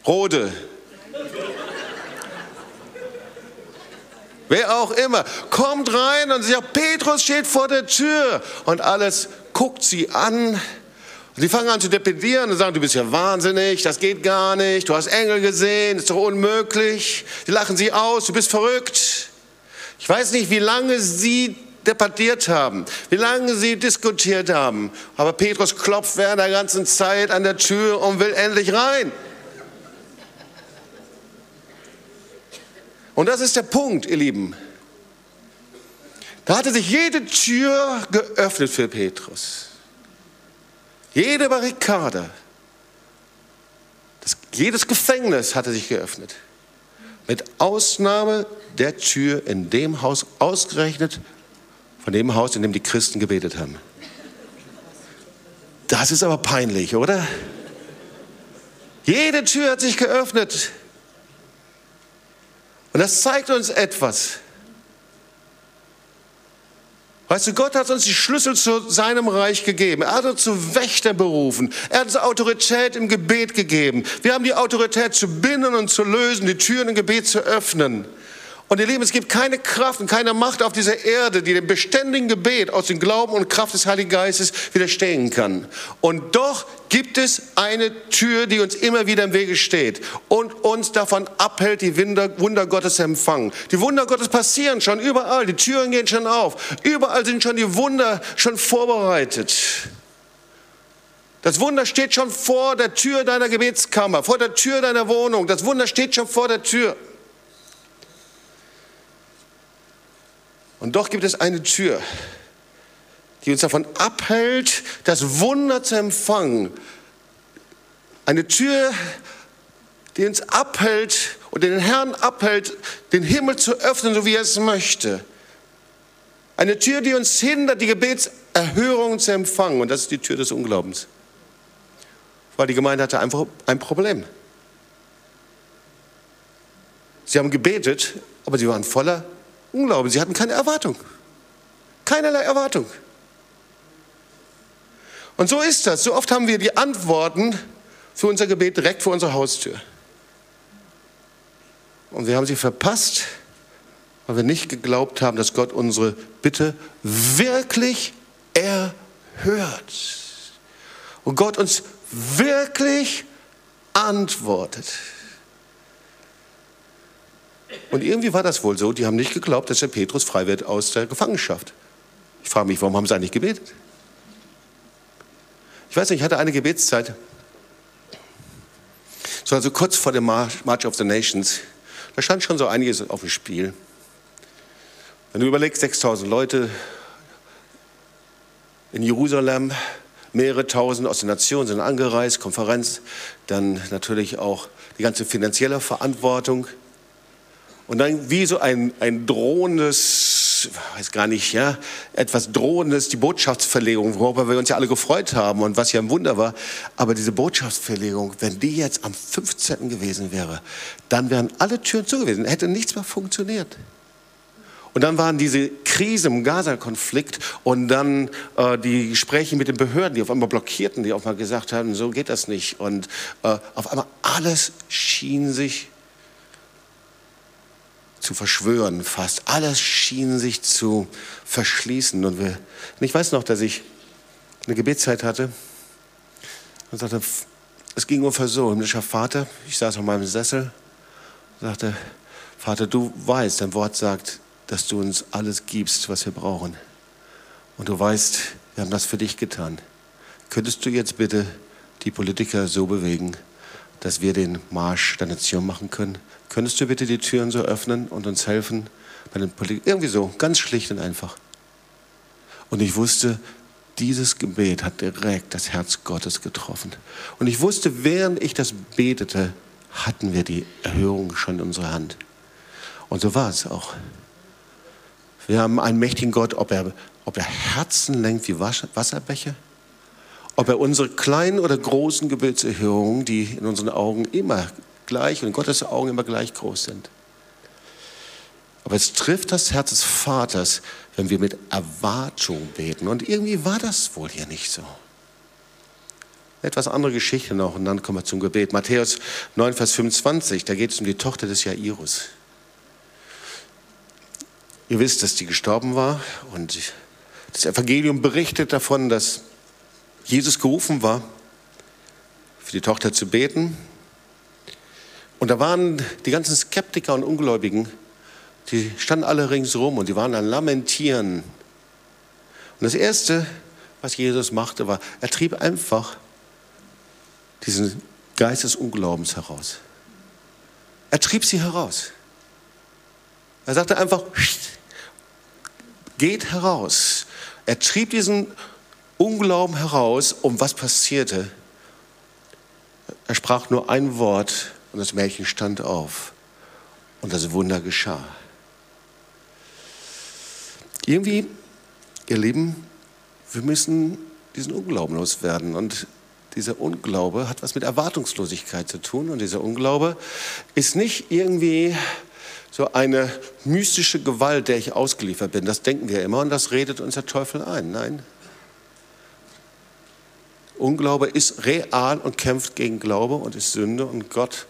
Rode. Wer auch immer, kommt rein und sagt, Petrus steht vor der Tür. Und alles guckt sie an Und die fangen an zu dependieren und sagen, du bist ja wahnsinnig, das geht gar nicht, du hast Engel gesehen, ist doch unmöglich. Sie lachen sie aus, du bist verrückt. Ich weiß nicht, wie lange sie debattiert haben, wie lange sie diskutiert haben. Aber Petrus klopft während der ganzen Zeit an der Tür und will endlich rein. Und das ist der Punkt, ihr Lieben. Da hatte sich jede Tür geöffnet für Petrus. Jede Barrikade, das, jedes Gefängnis hatte sich geöffnet. Mit Ausnahme der Tür in dem Haus, ausgerechnet von dem Haus, in dem die Christen gebetet haben. Das ist aber peinlich, oder? Jede Tür hat sich geöffnet. Und das zeigt uns etwas. Weißt du, Gott hat uns die Schlüssel zu seinem Reich gegeben. Er hat uns zu Wächter berufen. Er hat uns Autorität im Gebet gegeben. Wir haben die Autorität zu binden und zu lösen, die Türen im Gebet zu öffnen. Und ihr Lieben, es gibt keine Kraft und keine Macht auf dieser Erde, die dem beständigen Gebet aus dem Glauben und Kraft des Heiligen Geistes widerstehen kann. Und doch gibt es eine Tür, die uns immer wieder im Wege steht und uns davon abhält, die Wunder, Gottes zu empfangen. Die Wunder Gottes passieren schon überall, die Türen gehen schon auf. Überall sind schon die Wunder schon vorbereitet. Das Wunder steht schon vor der Tür deiner Gebetskammer, vor der Tür deiner Wohnung. Das Wunder steht schon vor der Tür. Und doch gibt es eine Tür, die uns davon abhält, das Wunder zu empfangen. Eine Tür, die uns abhält und den Herrn abhält, den Himmel zu öffnen, so wie er es möchte. Eine Tür, die uns hindert, die Gebetserhörung zu empfangen. Und das ist die Tür des Unglaubens. Weil die Gemeinde hatte einfach ein Problem. Sie haben gebetet, aber sie waren voller Unglauben. Sie hatten keine Erwartung. Keinerlei Erwartung. Und so ist das. So oft haben wir die Antworten für unser Gebet direkt vor unserer Haustür. Und wir haben sie verpasst, weil wir nicht geglaubt haben, dass Gott unsere Bitte wirklich erhört. Und Gott uns wirklich antwortet. Und irgendwie war das wohl so, die haben nicht geglaubt, dass der Petrus frei wird aus der Gefangenschaft. Ich frage mich, warum haben sie eigentlich gebetet? Ich weiß nicht, ich hatte eine Gebetszeit, so also kurz vor dem March of the Nations, da stand schon so einiges auf dem Spiel. Wenn du überlegst, 6000 Leute in Jerusalem, mehrere tausend aus den Nationen sind angereist, Konferenz, dann natürlich auch die ganze finanzielle Verantwortung. Und dann wie so ein, ein drohendes, weiß gar nicht, ja, etwas drohendes, die Botschaftsverlegung, worüber wir uns ja alle gefreut haben und was ja ein Wunder war. Aber diese Botschaftsverlegung, wenn die jetzt am 15. gewesen wäre, dann wären alle Türen zu gewesen, hätte nichts mehr funktioniert. Und dann waren diese Krisen im Gaza-Konflikt und dann äh, die Gespräche mit den Behörden, die auf einmal blockierten, die auf einmal gesagt haben, so geht das nicht. Und äh, auf einmal alles schien sich zu verschwören fast. Alles schien sich zu verschließen. Und, wir, und ich weiß noch, dass ich eine Gebetszeit hatte und sagte, es ging ungefähr so, himmlischer Vater, ich saß auf meinem Sessel, sagte, Vater, du weißt, dein Wort sagt, dass du uns alles gibst, was wir brauchen. Und du weißt, wir haben das für dich getan. Könntest du jetzt bitte die Politiker so bewegen, dass wir den Marsch der Nation machen können? Könntest du bitte die Türen so öffnen und uns helfen? Bei den Polit Irgendwie so, ganz schlicht und einfach. Und ich wusste, dieses Gebet hat direkt das Herz Gottes getroffen. Und ich wusste, während ich das betete, hatten wir die Erhörung schon in unserer Hand. Und so war es auch. Wir haben einen mächtigen Gott, ob er, ob er Herzen lenkt wie Wasserbecher, ob er unsere kleinen oder großen Gebetserhörungen, die in unseren Augen immer gleich und in Gottes Augen immer gleich groß sind. Aber es trifft das Herz des Vaters, wenn wir mit Erwartung beten. Und irgendwie war das wohl hier nicht so. Etwas andere Geschichte noch und dann kommen wir zum Gebet. Matthäus 9, Vers 25, da geht es um die Tochter des Jairus. Ihr wisst, dass die gestorben war und das Evangelium berichtet davon, dass Jesus gerufen war, für die Tochter zu beten. Und da waren die ganzen Skeptiker und Ungläubigen, die standen alle ringsherum und die waren am Lamentieren. Und das Erste, was Jesus machte, war, er trieb einfach diesen Geist des Unglaubens heraus. Er trieb sie heraus. Er sagte einfach, geht heraus. Er trieb diesen Unglauben heraus. Und was passierte? Er sprach nur ein Wort und das Mädchen stand auf. Und das Wunder geschah. Irgendwie, ihr Lieben, wir müssen diesen Unglauben loswerden. Und dieser Unglaube hat was mit Erwartungslosigkeit zu tun. Und dieser Unglaube ist nicht irgendwie so eine mystische Gewalt, der ich ausgeliefert bin. Das denken wir immer und das redet uns der Teufel ein. Nein. Unglaube ist real und kämpft gegen Glaube und ist Sünde und Gott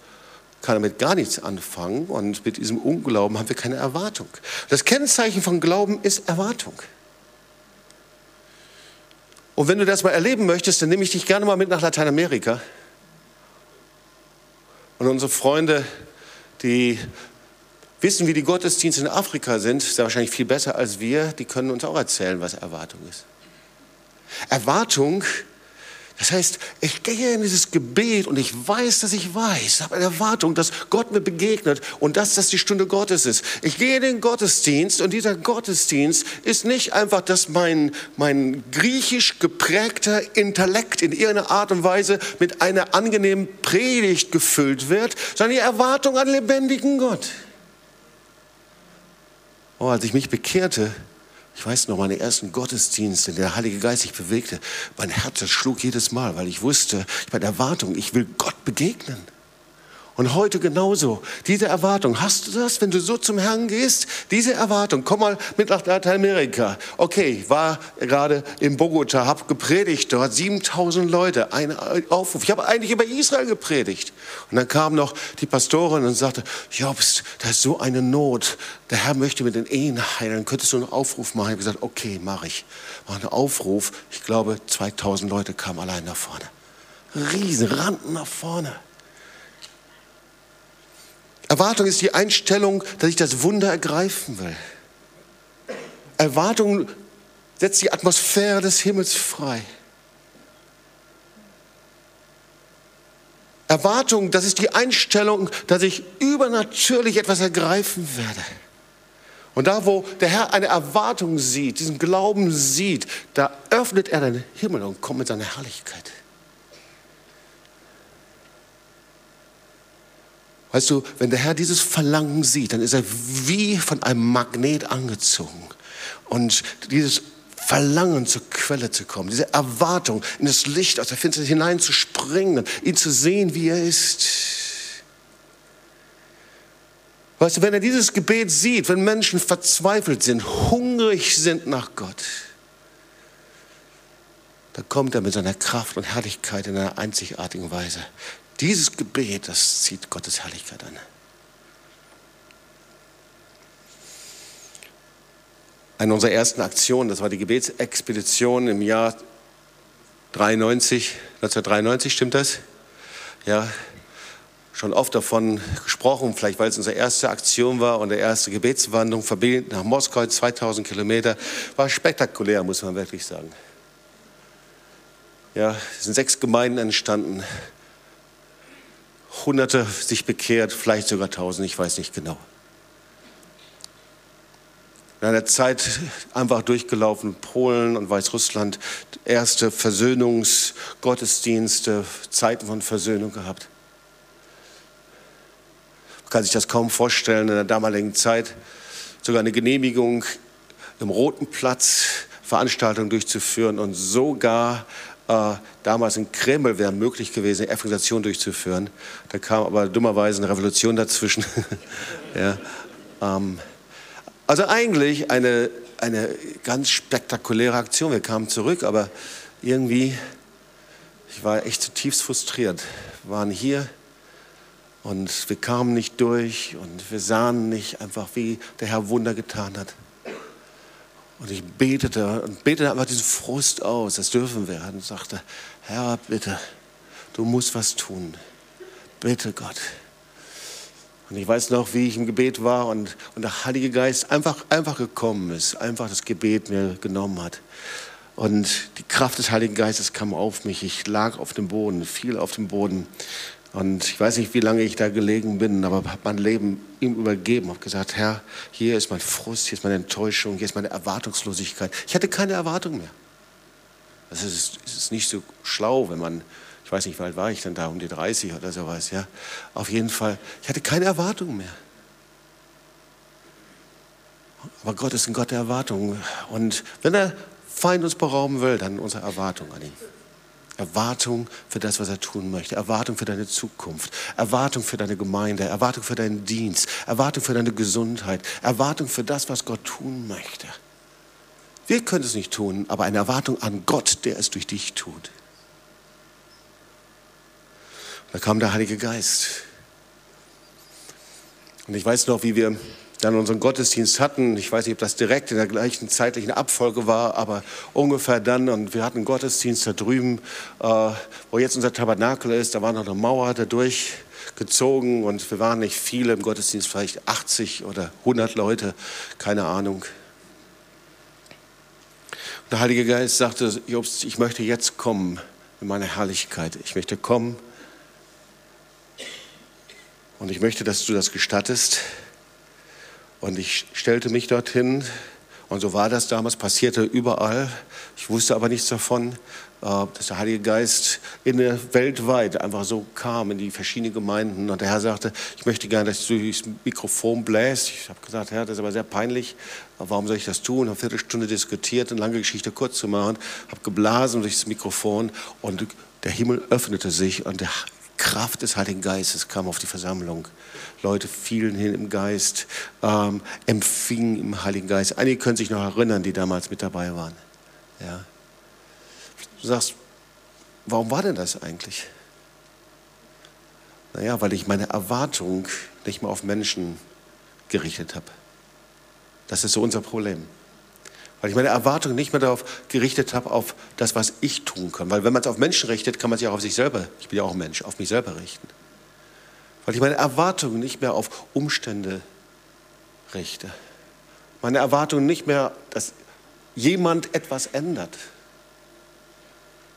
kann damit gar nichts anfangen und mit diesem Unglauben haben wir keine Erwartung. Das Kennzeichen von Glauben ist Erwartung. Und wenn du das mal erleben möchtest, dann nehme ich dich gerne mal mit nach Lateinamerika. Und unsere Freunde, die wissen, wie die Gottesdienste in Afrika sind, ist ja wahrscheinlich viel besser als wir, die können uns auch erzählen, was Erwartung ist. Erwartung das heißt, ich gehe in dieses Gebet und ich weiß, dass ich weiß, habe eine Erwartung, dass Gott mir begegnet und dass das die Stunde Gottes ist. Ich gehe in den Gottesdienst und dieser Gottesdienst ist nicht einfach, dass mein, mein griechisch geprägter Intellekt in irgendeiner Art und Weise mit einer angenehmen Predigt gefüllt wird, sondern die Erwartung an lebendigen Gott. Oh, als ich mich bekehrte, ich weiß noch, meine ersten Gottesdienste, der Heilige Geist sich bewegte, mein Herz schlug jedes Mal, weil ich wusste, ich war in Erwartung, ich will Gott begegnen. Und heute genauso. Diese Erwartung, hast du das, wenn du so zum Herrn gehst? Diese Erwartung, komm mal mit nach Lateinamerika. Okay, war gerade in Bogota, habe gepredigt dort, 7000 Leute, ein Aufruf. Ich habe eigentlich über Israel gepredigt. Und dann kam noch die Pastorin und sagte, Jobst, da ist so eine Not. Der Herr möchte mit den Ehen heilen. Könntest du einen Aufruf machen? Ich habe gesagt, okay, mache ich. Mach einen Aufruf. Ich glaube, 2000 Leute kamen allein nach vorne. Riesen, rannten nach vorne. Erwartung ist die Einstellung, dass ich das Wunder ergreifen will. Erwartung setzt die Atmosphäre des Himmels frei. Erwartung, das ist die Einstellung, dass ich übernatürlich etwas ergreifen werde. Und da, wo der Herr eine Erwartung sieht, diesen Glauben sieht, da öffnet er den Himmel und kommt mit seiner Herrlichkeit. Weißt du, wenn der Herr dieses Verlangen sieht, dann ist er wie von einem Magnet angezogen. Und dieses Verlangen zur Quelle zu kommen, diese Erwartung, in das Licht aus der Finsternis hineinzuspringen, ihn zu sehen, wie er ist. Weißt du, wenn er dieses Gebet sieht, wenn Menschen verzweifelt sind, hungrig sind nach Gott, dann kommt er mit seiner Kraft und Herrlichkeit in einer einzigartigen Weise. Dieses Gebet, das zieht Gottes Herrlichkeit an. Eine unserer ersten Aktionen, das war die Gebetsexpedition im Jahr 93, 1993, stimmt das? Ja, schon oft davon gesprochen, vielleicht weil es unsere erste Aktion war und der erste Gebetswanderung verbinden nach Moskau, 2000 Kilometer, war spektakulär, muss man wirklich sagen. Ja, es sind sechs Gemeinden entstanden, Hunderte sich bekehrt, vielleicht sogar Tausend, ich weiß nicht genau. In einer Zeit einfach durchgelaufen, Polen und Weißrussland, erste Versöhnungsgottesdienste, Zeiten von Versöhnung gehabt. Man kann sich das kaum vorstellen, in der damaligen Zeit sogar eine Genehmigung im Roten Platz Veranstaltungen durchzuführen und sogar äh, damals in Kreml wäre möglich gewesen, eine Evangelisation durchzuführen. Da kam aber dummerweise eine Revolution dazwischen. [LAUGHS] ja, ähm, also eigentlich eine, eine ganz spektakuläre Aktion. Wir kamen zurück, aber irgendwie, ich war echt zutiefst frustriert. Wir waren hier und wir kamen nicht durch und wir sahen nicht einfach, wie der Herr Wunder getan hat. Und ich betete und betete einfach diesen Frust aus, das dürfen wir. Und sagte, Herr, bitte, du musst was tun. Bitte, Gott. Und ich weiß noch, wie ich im Gebet war und, und der Heilige Geist einfach, einfach gekommen ist, einfach das Gebet mir genommen hat. Und die Kraft des Heiligen Geistes kam auf mich. Ich lag auf dem Boden, fiel auf dem Boden. Und ich weiß nicht, wie lange ich da gelegen bin, aber habe mein Leben ihm übergeben, habe gesagt, Herr, hier ist mein Frust, hier ist meine Enttäuschung, hier ist meine Erwartungslosigkeit. Ich hatte keine Erwartung mehr. Das ist, ist nicht so schlau, wenn man, ich weiß nicht, wie alt war ich denn da, um die 30 oder sowas, ja. Auf jeden Fall, ich hatte keine Erwartung mehr. Aber Gott ist ein Gott der Erwartungen. Und wenn der Feind uns berauben will, dann unsere Erwartung an ihn. Erwartung für das, was er tun möchte. Erwartung für deine Zukunft. Erwartung für deine Gemeinde. Erwartung für deinen Dienst. Erwartung für deine Gesundheit. Erwartung für das, was Gott tun möchte. Wir können es nicht tun, aber eine Erwartung an Gott, der es durch dich tut. da kam der Heilige Geist. Und ich weiß noch, wie wir dann unseren Gottesdienst hatten. Ich weiß nicht, ob das direkt in der gleichen zeitlichen Abfolge war, aber ungefähr dann. Und wir hatten einen Gottesdienst da drüben, äh, wo jetzt unser Tabernakel ist. Da war noch eine Mauer da durchgezogen und wir waren nicht viele im Gottesdienst, vielleicht 80 oder 100 Leute, keine Ahnung. Und der Heilige Geist sagte, Jobst, ich möchte jetzt kommen in meine Herrlichkeit. Ich möchte kommen und ich möchte, dass du das gestattest. Und ich stellte mich dorthin und so war das damals, passierte überall. Ich wusste aber nichts davon, äh, dass der Heilige Geist in der weltweit einfach so kam in die verschiedenen Gemeinden. Und der Herr sagte, ich möchte gerne, dass du das Mikrofon bläst. Ich habe gesagt, Herr, das ist aber sehr peinlich. Warum soll ich das tun? Habe eine Viertelstunde diskutiert, eine lange Geschichte kurz zu machen. Habe geblasen durch das Mikrofon und der Himmel öffnete sich und der Kraft des Heiligen Geistes kam auf die Versammlung. Leute fielen hin im Geist, ähm, empfingen im Heiligen Geist. Einige können sich noch erinnern, die damals mit dabei waren. Ja. Du sagst, warum war denn das eigentlich? Naja, weil ich meine Erwartung nicht mehr auf Menschen gerichtet habe. Das ist so unser Problem. Weil ich meine Erwartung nicht mehr darauf gerichtet habe, auf das, was ich tun kann. Weil wenn man es auf Menschen richtet, kann man sich auch auf sich selber, ich bin ja auch ein Mensch, auf mich selber richten. Weil ich meine Erwartungen nicht mehr auf Umstände richte. Meine Erwartungen nicht mehr, dass jemand etwas ändert,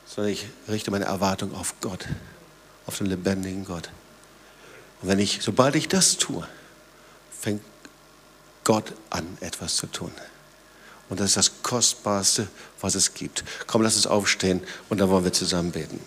sondern ich richte meine Erwartung auf Gott, auf den lebendigen Gott. Und wenn ich, sobald ich das tue, fängt Gott an, etwas zu tun. Und das ist das Kostbarste, was es gibt. Komm, lass uns aufstehen und dann wollen wir zusammen beten.